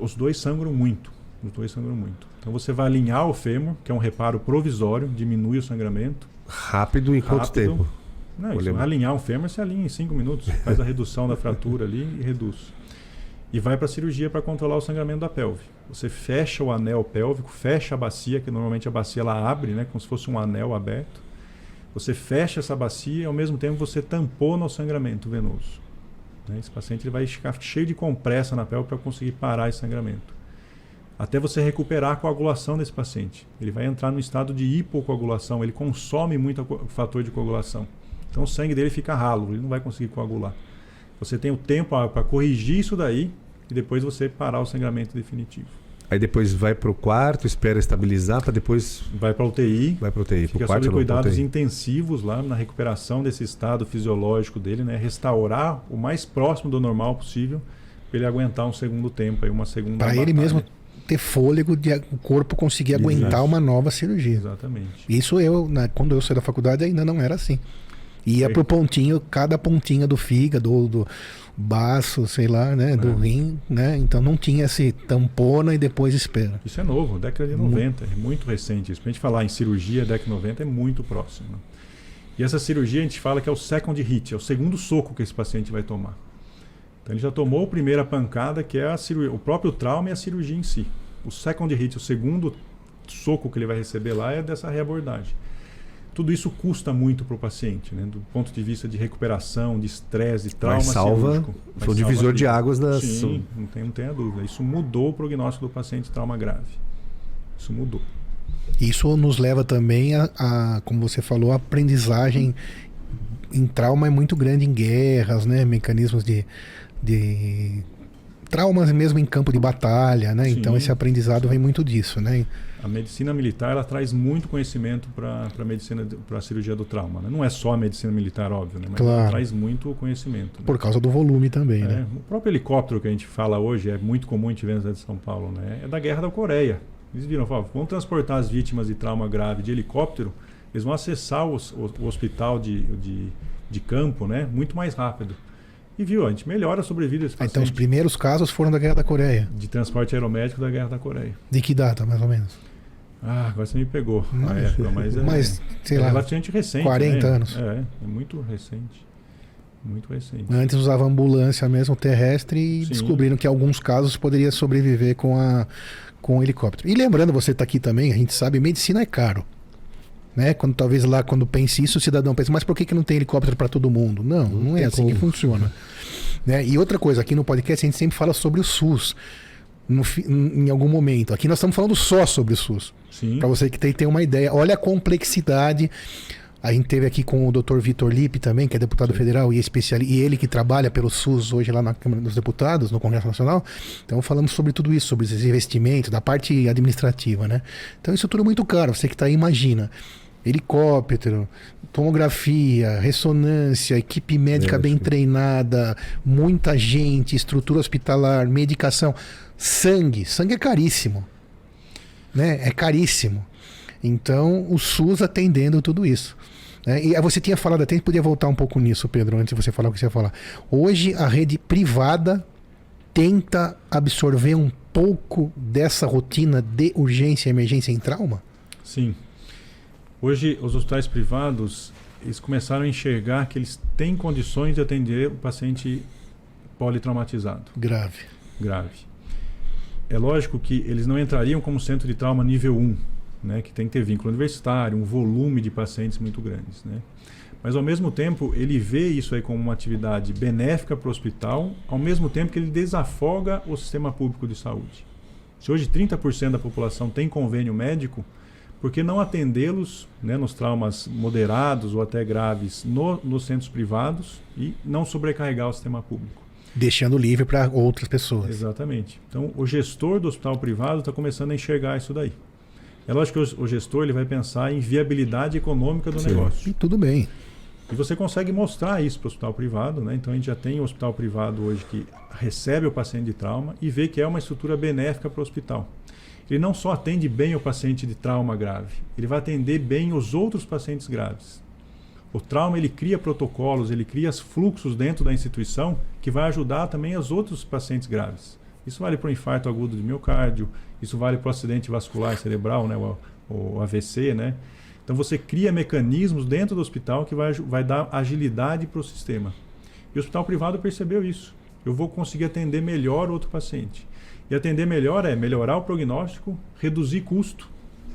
os dois sangram muito. Os dois sangram muito. Então você vai alinhar o fêmur, que é um reparo provisório, diminui o sangramento. Rápido em quanto tempo? Não, isso, alinhar o fêmur você alinha em 5 minutos, faz a redução da fratura ali e reduz. E vai para a cirurgia para controlar o sangramento da pelve. Você fecha o anel pélvico, fecha a bacia, que normalmente a bacia ela abre, né, como se fosse um anel aberto. Você fecha essa bacia e ao mesmo tempo você tampona o sangramento venoso. Né? Esse paciente ele vai ficar cheio de compressa na pele para conseguir parar esse sangramento. Até você recuperar a coagulação desse paciente. Ele vai entrar no estado de hipocoagulação, ele consome muito fator de coagulação. Então o sangue dele fica ralo, ele não vai conseguir coagular. Você tem o tempo para corrigir isso daí e depois você parar o sangramento definitivo. Aí depois vai para o quarto, espera estabilizar para depois. Vai para UTI. Vai para UTI. Fica sob cuidados intensivos lá na recuperação desse estado fisiológico dele, né? Restaurar o mais próximo do normal possível para ele aguentar um segundo tempo, aí uma segunda. Para ele mesmo ter fôlego de o corpo conseguir aguentar uma nova cirurgia. Exatamente. Isso eu, né, quando eu saí da faculdade, ainda não era assim. Ia pro pontinho, cada pontinha do fígado, do, baço, sei lá, né, do é. rim, né? Então não tinha esse tampona e depois espera. Isso é novo, década de 90, é muito recente isso. Pra gente falar em cirurgia, década de 90 é muito próximo. Né? E essa cirurgia a gente fala que é o second hit, é o segundo soco que esse paciente vai tomar. Então ele já tomou a primeira pancada, que é a cirurgia, o próprio trauma e a cirurgia em si. O second hit, o segundo soco que ele vai receber lá é dessa reabordagem tudo isso custa muito para o paciente, né? do ponto de vista de recuperação, de estresse, de trauma Mas salva, cirúrgico. Mas foi um divisor de águas nas... Sim, não tem, não tem a dúvida. Isso mudou o prognóstico do paciente de trauma grave. Isso mudou. Isso nos leva também a, a como você falou, a aprendizagem em trauma é muito grande em guerras, né? Mecanismos de, de traumas mesmo em campo de batalha, né? Sim, então esse aprendizado vem muito disso, né? A medicina militar ela traz muito conhecimento para a medicina para a cirurgia do trauma. Né? Não é só a medicina militar, óbvio, né? mas claro. traz muito conhecimento. Né? Por causa do volume também, é, né? O próprio helicóptero que a gente fala hoje é muito comum a gente ver de São Paulo, né? É da guerra da Coreia. Eles viram, falaram, vão transportar as vítimas de trauma grave de helicóptero, eles vão acessar os, o, o, hospital de, de, de campo, né? Muito mais rápido. E viu, a gente melhora a sobrevida desse paciente. Então os primeiros casos foram da Guerra da Coreia. De transporte aeromédico da Guerra da Coreia. De que data, mais ou menos? Ah, agora você me pegou na época, <laughs> mas é, mas, sei é lá, relativamente recente. 40 né? anos. É, é muito recente. Muito recente. Antes usava ambulância mesmo terrestre e Sim. descobriram que em alguns casos poderia sobreviver com, a, com o helicóptero. E lembrando, você está aqui também, a gente sabe, medicina é caro. Né? Quando talvez lá, quando pense isso, o cidadão pensa, mas por que, que não tem helicóptero para todo mundo? Não, não, não é assim como. que funciona. né? E outra coisa, aqui no podcast a gente sempre fala sobre o SUS. No, em algum momento. Aqui nós estamos falando só sobre o SUS. Para você que tem, tem uma ideia. Olha a complexidade. A gente teve aqui com o Dr. Vitor Lippe também, que é deputado Sim. federal e especialista, e ele que trabalha pelo SUS hoje lá na Câmara dos Deputados, no Congresso Nacional. Então falamos sobre tudo isso, sobre esses investimentos, da parte administrativa, né? Então isso tudo é muito caro. Você que está aí, imagina. Helicóptero, tomografia, ressonância, equipe médica é, bem treinada, muita gente, estrutura hospitalar, medicação, sangue. Sangue é caríssimo né? É caríssimo. Então, o SUS atendendo tudo isso. Né? E você tinha falado até, podia voltar um pouco nisso, Pedro, antes de você falar o que você ia falar. Hoje, a rede privada tenta absorver um pouco dessa rotina de urgência, emergência em trauma? Sim. Hoje, os hospitais privados, eles começaram a enxergar que eles têm condições de atender o paciente politraumatizado. Grave. Grave. É lógico que eles não entrariam como centro de trauma nível 1, né, que tem que ter vínculo universitário, um volume de pacientes muito grandes. Né? Mas, ao mesmo tempo, ele vê isso aí como uma atividade benéfica para o hospital, ao mesmo tempo que ele desafoga o sistema público de saúde. Se hoje 30% da população tem convênio médico, por que não atendê-los né, nos traumas moderados ou até graves no, nos centros privados e não sobrecarregar o sistema público? Deixando livre para outras pessoas. Exatamente. Então, o gestor do hospital privado está começando a enxergar isso daí. É lógico que o, o gestor ele vai pensar em viabilidade econômica do Sim. negócio. E tudo bem. E você consegue mostrar isso para o hospital privado, né? Então a gente já tem um hospital privado hoje que recebe o paciente de trauma e vê que é uma estrutura benéfica para o hospital. Ele não só atende bem o paciente de trauma grave, ele vai atender bem os outros pacientes graves. O trauma ele cria protocolos, ele cria fluxos dentro da instituição que vai ajudar também os outros pacientes graves. Isso vale para o infarto agudo de miocárdio, isso vale para o acidente vascular cerebral, né, o, o AVC, né? Então você cria mecanismos dentro do hospital que vai, vai dar agilidade para o sistema. E o hospital privado percebeu isso. Eu vou conseguir atender melhor outro paciente. E atender melhor é melhorar o prognóstico, reduzir custo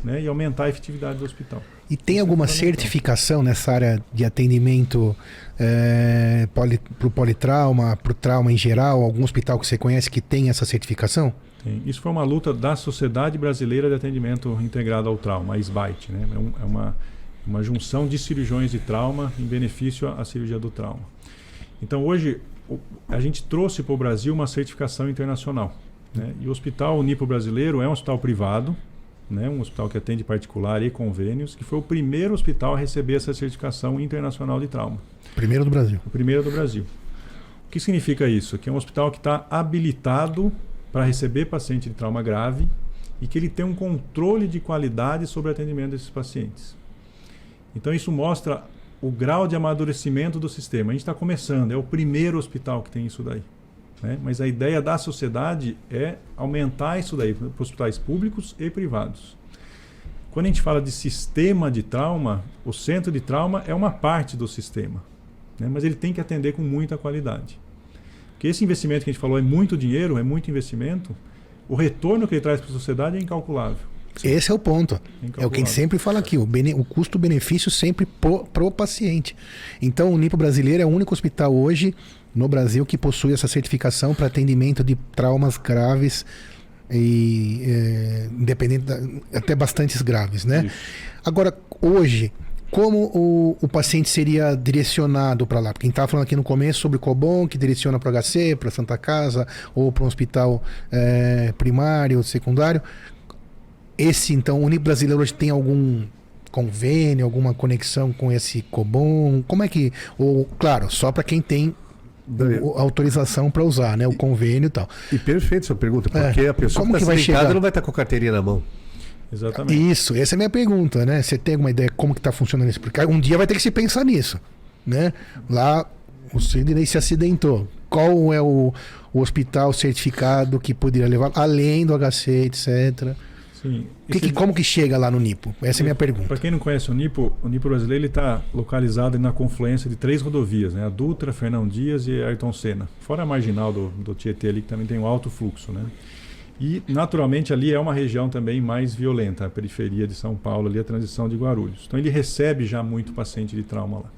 né, e aumentar a efetividade do hospital. E tem Isso é alguma certificação nessa área de atendimento é, para o politrauma, para o trauma em geral? Algum hospital que você conhece que tem essa certificação? Tem. Isso foi uma luta da Sociedade Brasileira de Atendimento Integrado ao Trauma, a SBAIT. Né? É, um, é uma, uma junção de cirurgiões de trauma em benefício à cirurgia do trauma. Então, hoje, a gente trouxe para o Brasil uma certificação internacional. Né? E o Hospital Unipo Brasileiro é um hospital privado, né? um hospital que atende particular e convênios, que foi o primeiro hospital a receber essa certificação internacional de trauma. Primeiro do Brasil. O primeiro do Brasil. O que significa isso? Que é um hospital que está habilitado para receber paciente de trauma grave e que ele tem um controle de qualidade sobre o atendimento desses pacientes. Então isso mostra o grau de amadurecimento do sistema. A gente está começando, é o primeiro hospital que tem isso daí. Né? Mas a ideia da sociedade é aumentar isso daí para hospitais públicos e privados. Quando a gente fala de sistema de trauma, o centro de trauma é uma parte do sistema né? mas ele tem que atender com muita qualidade. Porque esse investimento que a gente falou é muito dinheiro, é muito investimento, o retorno que ele traz para a sociedade é incalculável. Esse é o ponto. É o que a gente sempre fala aqui, o, bene- o custo-benefício sempre pro, pro paciente. Então, o Nipo Brasileiro é o único hospital hoje no Brasil que possui essa certificação para atendimento de traumas graves e é, independente da- até bastantes graves, né? Isso. Agora, hoje, como o, o paciente seria direcionado para lá? Porque a gente estava falando aqui no começo sobre o Cobom, que direciona para o HC, para Santa Casa, ou para um hospital é, primário ou secundário. Esse, então, o Brasileiro hoje tem algum convênio, alguma conexão com esse Cobom? Como é que. Ou, claro, só para quem tem o- autorização para usar, né? O convênio e tal. E perfeito sua pergunta, É. porque a pessoa Como que que está vai chegar? não vai estar com a carteirinha na mão. Exatamente. Isso, essa é a minha pergunta, né? Você tem alguma ideia como que tá funcionando isso? Porque um dia vai ter que se pensar nisso, né? Lá o Sidney se acidentou. Qual é o, o hospital certificado que poderia levar, além do HC, etc. Sim. Que, que- como que chega lá no Nipo? Essa é a minha pergunta. Para quem não conhece o Nipo, o Nipo brasileiro está localizado na confluência de três rodovias, né? a Dutra, Fernão Dias e Ayrton Senna. Fora a marginal do, do Tietê ali, que também tem um alto fluxo. Né? E, naturalmente, ali é uma região também mais violenta, a periferia de São Paulo, ali a transição de Guarulhos. Então, ele recebe já muito paciente de trauma lá.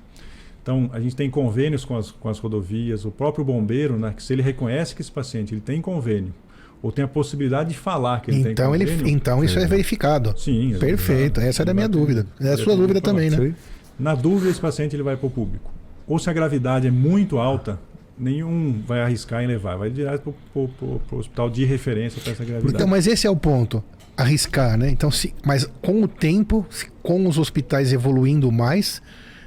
Então, a gente tem convênios com as, com as rodovias, o próprio bombeiro, né, que se ele reconhece que esse paciente ele tem convênio, ou tem a possibilidade de falar que ele Então, tem ele, convênio... então isso é verificado. Sim. Perfeito, essa era a minha dúvida. É a sua dúvida falar. também, né? Na dúvida, esse paciente ele vai para o público. Ou se a gravidade é muito alta, nenhum vai arriscar em levar. Vai direto para o hospital de referência para essa gravidade. Então, mas esse é o ponto. Arriscar, né? Então, se, mas com o tempo, se- com os hospitais evoluindo mais,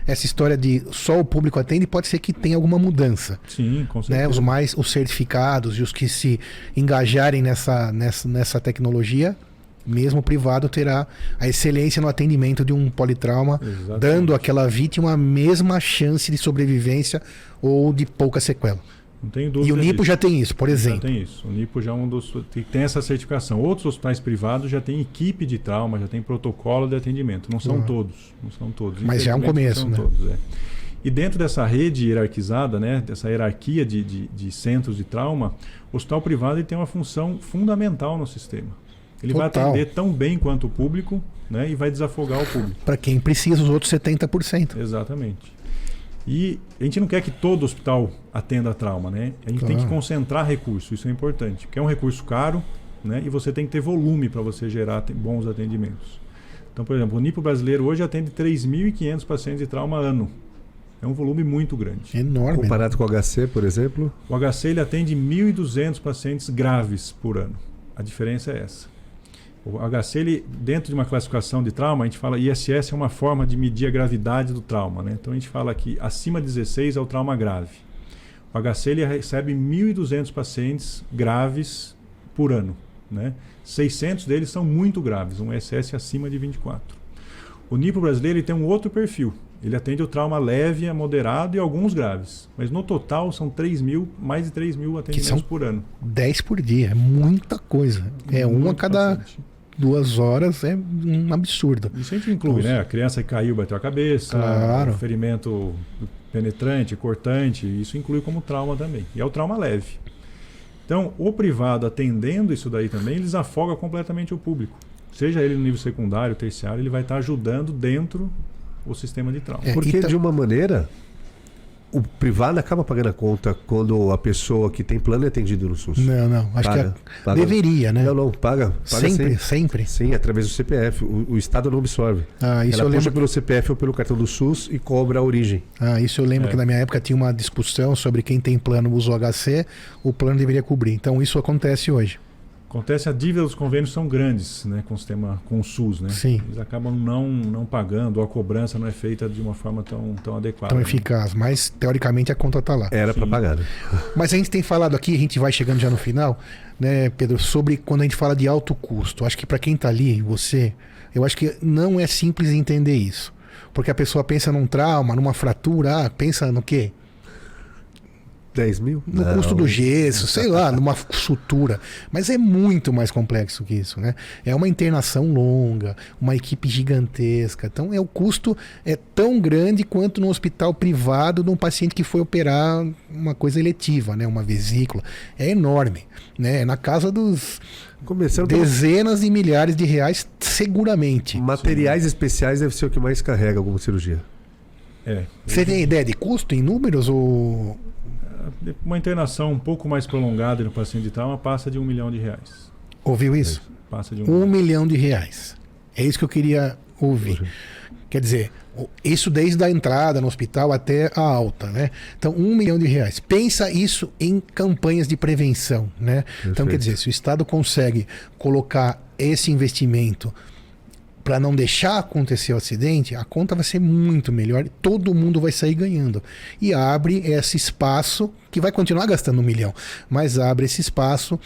essa história de só o público atende pode ser que tenha alguma mudança. Sim, com Né? certeza. Os mais os certificados e os que se engajarem nessa, nessa, nessa tecnologia, mesmo o privado terá a excelência no atendimento de um politrauma, Exatamente. dando àquela vítima a mesma chance de sobrevivência ou de pouca sequela. Não tenho dúvida E o NIPO disso. já tem isso, por Já exemplo. tem isso. O NIPO já é um dos tem, essa certificação. Outros hospitais privados já têm equipe de trauma, já tem protocolo de atendimento. Não são Uhum. todos, não são todos. Mas já é um começo, né? todos, é. E dentro dessa rede hierarquizada, né, dessa hierarquia de, de, de centros de trauma, o hospital privado tem uma função fundamental no sistema. Ele vai Total. atender tão bem quanto o público né, e vai desafogar o público. Para quem precisa, os outros 70%. Exatamente. E a gente não quer que todo hospital atenda a trauma, né? A gente tem que Claro. concentrar recursos, isso é importante. Porque é um recurso caro, né? E você tem que ter volume para você gerar bons atendimentos. Então, por exemplo, o NIPO brasileiro hoje atende 3.500 pacientes de trauma ano. É um volume muito grande. Enorme. Comparado com o HC, por exemplo, O HC ele atende 1.200 pacientes graves por ano. A diferença é essa. O HC, ele, dentro de uma classificação de trauma, a gente fala ISS é uma forma de medir a gravidade do trauma. Né? Então a gente fala que acima de 16 é o trauma grave. O HC ele recebe 1.200 pacientes graves por ano. Né? 600 deles são muito graves, um ISS acima de 24. O NIPO brasileiro ele tem um outro perfil. Ele atende o trauma leve a moderado e alguns graves. Mas no total são 3 mil, mais de 3 mil atendimentos por ano. 10 por dia. É muita coisa. É uma a Muito cada paciente. duas horas. É um absurdo. Isso a gente inclui, né? A criança que caiu, bateu a cabeça, Claro. ferimento penetrante, cortante, isso inclui como trauma também. E é o trauma leve. Então, o privado atendendo isso daí também, eles afogam completamente o público. Seja ele no nível secundário, terciário, ele vai estar ajudando dentro o sistema de trauma. É, porque e ta- de uma maneira o privado acaba pagando a conta quando a pessoa que tem plano é atendido no SUS. Não, não. Acho Paga, que paga. é... deveria, né? Não, não, paga. paga sempre, sim. sempre. Sim, através do CPF. O, o Estado não absorve. Ah, isso Ela eu puxa lembro. pelo CPF ou pelo cartão do SUS e cobra a origem. Ah, isso eu lembro É. que na minha época tinha uma discussão sobre quem tem plano usa o HC, o plano deveria cobrir. Então isso acontece hoje. Acontece, a dívida dos convênios são grandes né, com o sistema, com o SUS, né? Sim. Eles acabam não, não pagando, ou a cobrança não é feita de uma forma tão, tão adequada. Tão né? eficaz, mas teoricamente a conta está lá. Era para pagar. né? <laughs> Mas a gente tem falado aqui, a gente vai chegando já no final, né, Pedro, sobre quando a gente fala de alto custo. Acho que para quem está ali, você, eu acho que não é simples entender isso. Porque a pessoa pensa num trauma, numa fratura, ah, pensa no quê? 10 mil? No Não. custo do gesso, sei lá, numa sutura. Mas é muito mais complexo que isso, né? É uma internação longa, uma equipe gigantesca. Então, é o custo é tão grande quanto no hospital privado de um paciente que foi operar uma coisa eletiva, né? Uma vesícula. É enorme, né? É na casa dos Começando dezenas de milhares de reais, seguramente. materiais especiais deve ser o que mais carrega alguma cirurgia. É. Você tem ideia de custo em números ou Uma internação um pouco mais prolongada no paciente de trauma passa de um milhão de reais. ouviu isso? Passa de um, Um milhão. milhão de reais. É isso que eu queria ouvir. Quer dizer, isso desde a entrada no hospital até a alta, né? Então, um milhão de reais. Pensa isso em campanhas de prevenção, né? Então, Perfeito. quer dizer, se o Estado consegue colocar esse investimento para não deixar acontecer o acidente, a conta vai ser muito melhor todo mundo vai sair ganhando. E abre esse espaço, que vai continuar gastando um milhão, mas abre esse espaço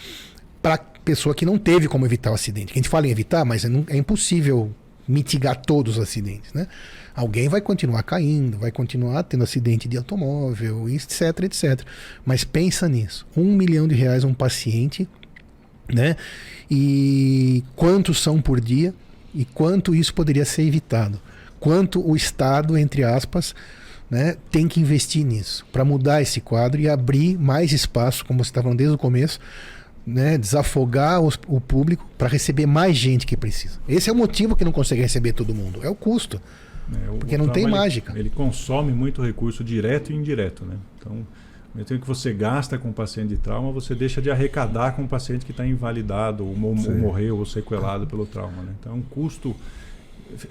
para pessoa que não teve como evitar o acidente. A gente fala em evitar, mas é, é impossível mitigar todos os acidentes, né? Alguém vai continuar caindo, vai continuar tendo acidente de automóvel, etc, etc. Mas pensa nisso. Um milhão de reais um paciente, né? E quantos são por dia? E quanto isso poderia ser evitado? Quanto o Estado, entre aspas, né, tem que investir nisso para mudar esse quadro e abrir mais espaço, como você estava falando desde o começo, né, desafogar os- o público para receber mais gente que precisa. Esse é o motivo que não consegue receber todo mundo, é o custo. né? O- Porque o não tem ele- mágica. Ele consome muito recurso direto e indireto, né? Então, mesmo tempo que você gasta com o paciente de trauma, você deixa de arrecadar com o paciente que está invalidado, ou, morreu, ou sequelado pelo trauma, né? Então, é um custo...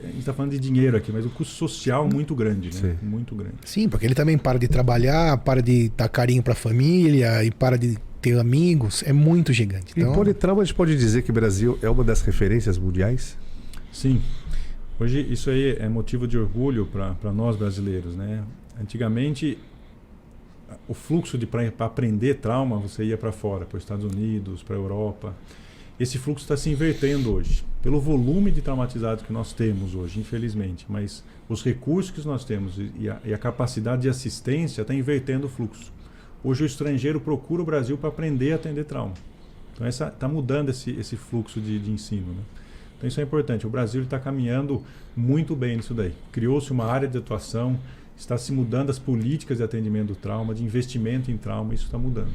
A gente está falando de dinheiro aqui, mas um custo social muito grande, né? Sim. Muito grande. Sim, porque ele também para de trabalhar, para de dar carinho para a família e para de ter amigos, é muito gigante. Em Então, politrauma a gente pode dizer que o Brasil é uma das referências mundiais? Sim. Hoje isso aí é motivo de orgulho para nós brasileiros, né? Antigamente o fluxo de para aprender trauma você ia para fora, para os Estados Unidos, para a Europa. Esse fluxo está se invertendo hoje, pelo volume de traumatizados que nós temos hoje, infelizmente. Mas os recursos que nós temos e- a, e a capacidade de assistência está invertendo o fluxo. Hoje o estrangeiro procura o Brasil para aprender a atender trauma. Então está mudando esse, esse fluxo de, de ensino. Né? Então isso é importante. O Brasil está caminhando muito bem nisso daí. Criou-se uma área de atuação, está se mudando as políticas de atendimento do trauma, de investimento em trauma, isso está mudando.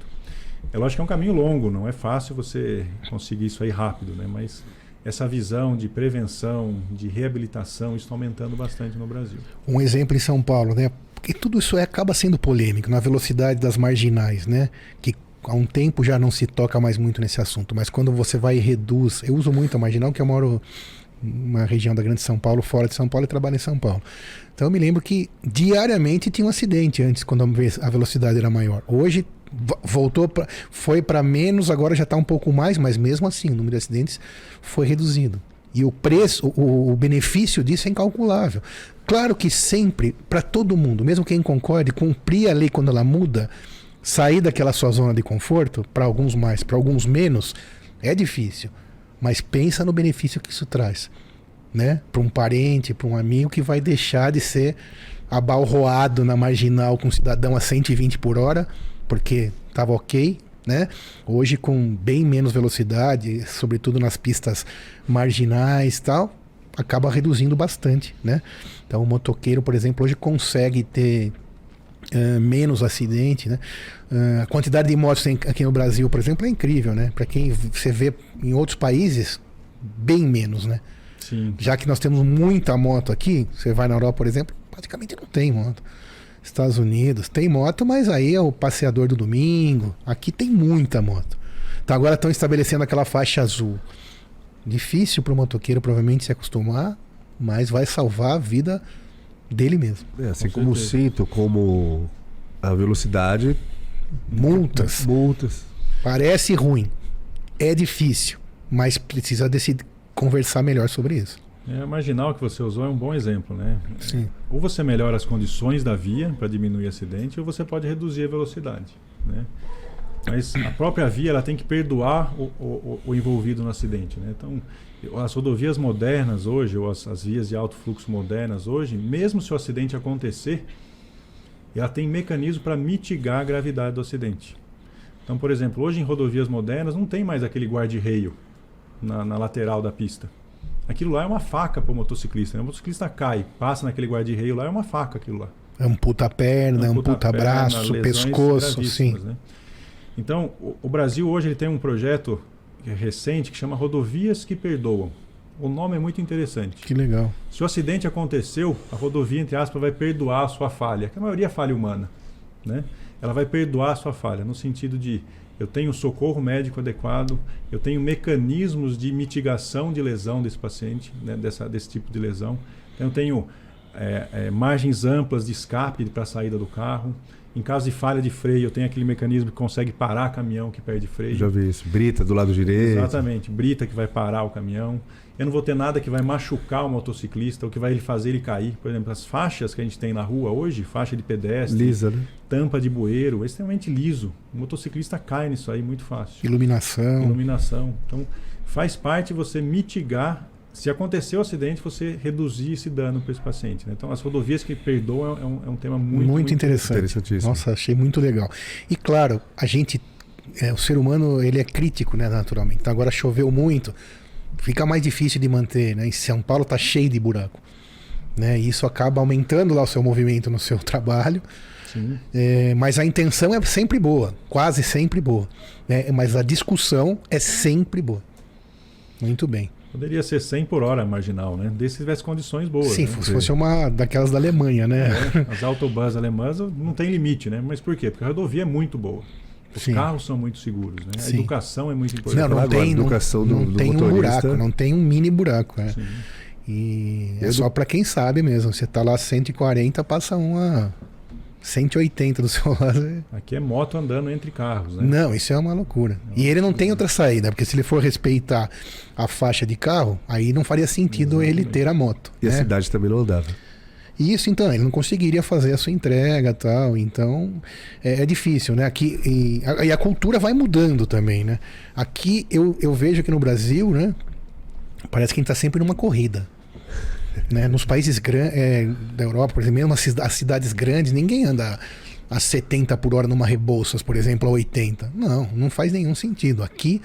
É lógico que é um caminho longo, não é fácil você conseguir isso aí rápido, né? mas essa visão de prevenção, de reabilitação, isso está aumentando bastante no Brasil. Um exemplo em São Paulo, né? Porque tudo isso acaba sendo polêmico na velocidade das marginais, né? Que há um tempo já não se toca mais muito nesse assunto, mas quando você vai e reduz, eu uso muito a marginal, que eu moro uma região da Grande São Paulo, fora de São Paulo e trabalho em São Paulo. Então eu me lembro que diariamente tinha um acidente antes, quando a velocidade era maior. Hoje voltou pra, foi para menos, agora já está um pouco mais, mas mesmo assim o número de acidentes foi reduzido. E o preço, o, o benefício disso é incalculável. Claro que sempre, para todo mundo, mesmo quem concorde, cumprir a lei quando ela muda, sair daquela sua zona de conforto, para alguns mais, para alguns menos, é difícil. Mas pensa no benefício que isso traz. Né? Para um parente, para um amigo que vai deixar de ser abalroado na marginal com um cidadão a 120 por hora, porque estava ok, né? Hoje com bem menos velocidade, sobretudo nas pistas marginais tal, acaba reduzindo bastante, né? Então o motoqueiro, por exemplo, hoje consegue ter uh, menos acidente, né? Uh, a quantidade de motos aqui no Brasil, por exemplo, é incrível, né? Para quem você vê em outros países, bem menos, né? Sim. Já que nós temos muita moto aqui, você vai na Europa, por exemplo, praticamente não tem moto. Estados Unidos tem moto, mas aí é o passeador do domingo. Aqui tem muita moto. Então agora estão estabelecendo aquela faixa azul. Difícil para o motoqueiro provavelmente se acostumar, mas vai salvar a vida dele mesmo. É, assim Com como o cinto, como a velocidade. Multas. Multas. Parece ruim. É difícil, mas precisa decidir conversar melhor sobre isso. É, a marginal que você usou é um bom exemplo, né? Sim. Ou você melhora as condições da via para diminuir acidente, ou você pode reduzir a velocidade, né? Mas a própria via ela tem que perdoar o, o, o envolvido no acidente. Né? Então, as rodovias modernas hoje, ou as, as, vias de alto fluxo modernas hoje, mesmo se o acidente acontecer, ela tem mecanismo para mitigar a gravidade do acidente. Então, por exemplo, hoje em rodovias modernas não tem mais aquele guarda-reio na, na, lateral da pista. Aquilo lá é uma faca para o motociclista. Né? O motociclista cai, passa naquele guarda-reio lá, é uma faca aquilo lá. É um puta perna, é um puta, braço, pescoço, sim. Né? Então, o, o Brasil hoje ele tem um projeto recente que chama Rodovias que Perdoam. O nome é muito interessante. Que legal. Se o acidente aconteceu, a rodovia, entre aspas, vai perdoar a sua falha, que a maioria é falha humana. Né? Ela vai perdoar a sua falha, no sentido de eu tenho socorro médico adequado, eu tenho mecanismos de mitigação de lesão desse paciente, né, dessa, desse tipo de lesão. Então, eu tenho é, é, margens amplas de escape para a saída do carro. Em caso de falha de freio, eu tenho aquele mecanismo que consegue parar caminhão que perde freio. Já vi isso. Brita do lado direito. Exatamente. Brita que vai parar o caminhão. Eu não vou ter nada que vai machucar o motociclista, ou que vai ele fazer ele cair. Por exemplo, as faixas que a gente tem na rua hoje, faixa de pedestre, Lisa, né? tampa de bueiro, é extremamente liso. O motociclista cai nisso aí muito fácil. Iluminação. Iluminação. Então, faz parte você mitigar se acontecer o acidente, você reduzir esse dano para esse paciente. Né? Então, as rodovias que perdoam é um, é um tema muito, muito, muito interessante. Nossa, achei muito legal. E claro, a gente, é, o ser humano, ele é crítico, né, naturalmente. Então, agora choveu muito, fica mais difícil de manter. Né? Em São Paulo está cheio de buraco. Né? E isso acaba aumentando lá o seu movimento no seu <laughs> trabalho. É, mas a intenção é sempre boa, quase sempre boa. Né? Mas a discussão é sempre boa. Muito bem. Poderia ser 100 por hora marginal, né? Desde se tivesse condições boas. Sim, né? se fosse uma daquelas da Alemanha, né? É, as autobahns alemãs não tem limite, né? Mas por quê? Porque a rodovia é muito boa. Os Sim. carros são muito seguros, né? A educação é muito importante. Não, não tem, educação não, do, não do tem um buraco, não tem um mini buraco, né? Sim. E é só para quem sabe mesmo. Você tá lá 140, passa uma 180 do seu lado. Aqui é moto andando entre carros, né? Não, isso é uma loucura. Não, e ele não tem outra saída, porque se ele for respeitar a faixa de carro, aí não faria sentido Exatamente. ele ter a moto. E né? a cidade também não dava. Isso, então, ele não conseguiria fazer a sua entrega tal. Então, é, é difícil, né? Aqui, e a, e a, cultura vai mudando também, né? Aqui eu, eu vejo que no Brasil, né? Parece que a gente está sempre numa corrida. Né? Nos países é, da Europa, por exemplo, mesmo as cidades grandes, ninguém anda a 70 por hora numa Rebouças, por exemplo, a 80. Não, não faz nenhum sentido. Aqui,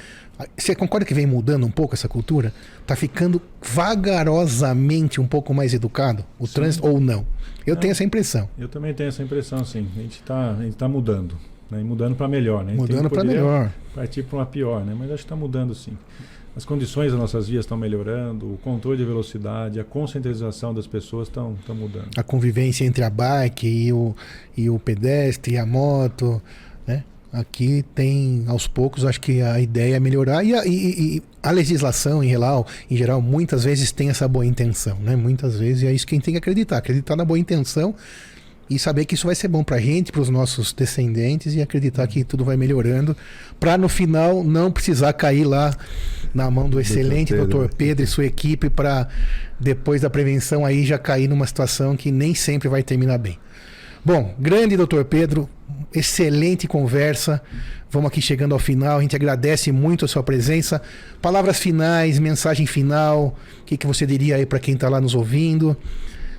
você concorda que vem mudando um pouco essa cultura? Tá ficando vagarosamente um pouco mais educado o sim. trânsito ou não? Eu não, tenho essa impressão. Eu também tenho essa impressão, sim. A gente está tá mudando. Né? E mudando para melhor. Né? Mudando para melhor. Partir para uma pior, né? mas acho que está mudando sim. As condições das nossas vias estão melhorando, o controle de velocidade, a conscientização das pessoas estão mudando. A convivência entre a bike e o, e o pedestre e a moto, né? Aqui tem, aos poucos, acho que a ideia é melhorar e a, e, e a legislação em geral, em geral, muitas vezes tem essa boa intenção, né? Muitas vezes é isso quem tem que acreditar, acreditar na boa intenção e saber que isso vai ser bom para a gente, para os nossos descendentes e acreditar que tudo vai melhorando, para no final não precisar cair lá na mão do excelente doutor Pedro. Pedro e sua equipe para depois da prevenção aí já cair numa situação que nem sempre vai terminar bem. Bom, grande doutor Pedro, excelente conversa. Vamos aqui chegando ao final. A gente agradece muito a sua presença. Palavras finais, mensagem final. O que, que você diria aí para quem está lá nos ouvindo?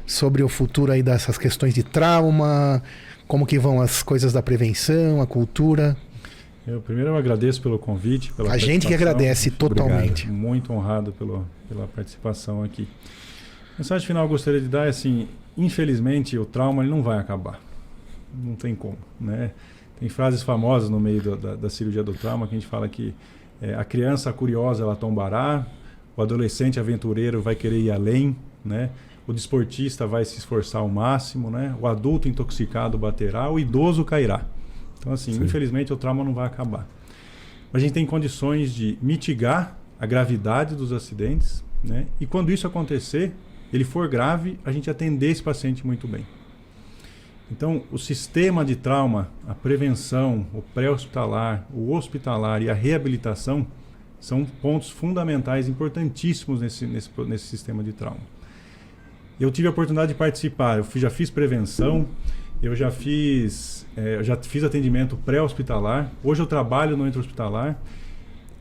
Sobre o futuro aí dessas questões de trauma, como que vão as coisas da prevenção, a cultura. Eu primeiro eu agradeço pelo convite, pela A gente que agradece totalmente. Obrigado. Muito honrado pelo, pela participação aqui. A mensagem final eu gostaria de dar é assim, infelizmente o trauma ele não vai acabar. Não tem como, né? Tem frases famosas no meio do, da, da, cirurgia do trauma que a gente fala que é, a criança curiosa ela tombará, o adolescente aventureiro vai querer ir além, né? O desportista vai se esforçar ao máximo, né? O adulto intoxicado baterá, o idoso cairá. Então, assim, Sim. infelizmente o trauma não vai acabar. Mas a gente tem condições de mitigar a gravidade dos acidentes, né? E quando isso acontecer, ele for grave, a gente atender esse paciente muito bem. Então, o sistema de trauma, a prevenção, o pré-hospitalar, o hospitalar e a reabilitação são pontos fundamentais, importantíssimos nesse, nesse, nesse sistema de trauma. Eu tive a oportunidade de participar, eu já fiz prevenção, eu já fiz, é, já fiz atendimento pré-hospitalar, hoje eu trabalho no intra-hospitalar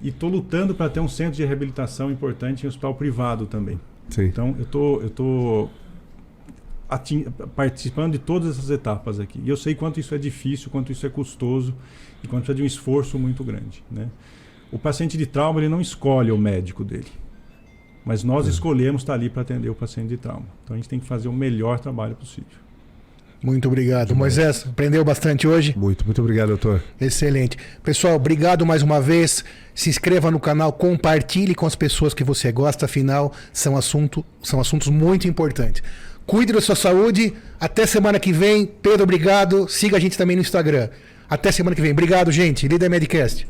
e estou lutando para ter um centro de reabilitação importante em hospital privado também. Sim. Então eu tô, eu tô participando de todas essas etapas aqui. E eu sei quanto isso é difícil, quanto isso é custoso e quanto precisa de um esforço muito grande. Né? O paciente de trauma ele não escolhe o médico dele. Mas nós é. escolhemos estar ali para atender o paciente de trauma. Então a gente tem que fazer o melhor trabalho possível. Muito obrigado. Moisés, aprendeu bastante hoje? Muito, muito obrigado, doutor. Excelente. Pessoal, obrigado mais uma vez. Se inscreva no canal, compartilhe com as pessoas que você gosta, afinal, são, assunto, são assuntos muito importantes. Cuide da sua saúde. Até semana que vem. Pedro, obrigado. Siga a gente também no Instagram. Até semana que vem. Obrigado, gente. Líder Medcast.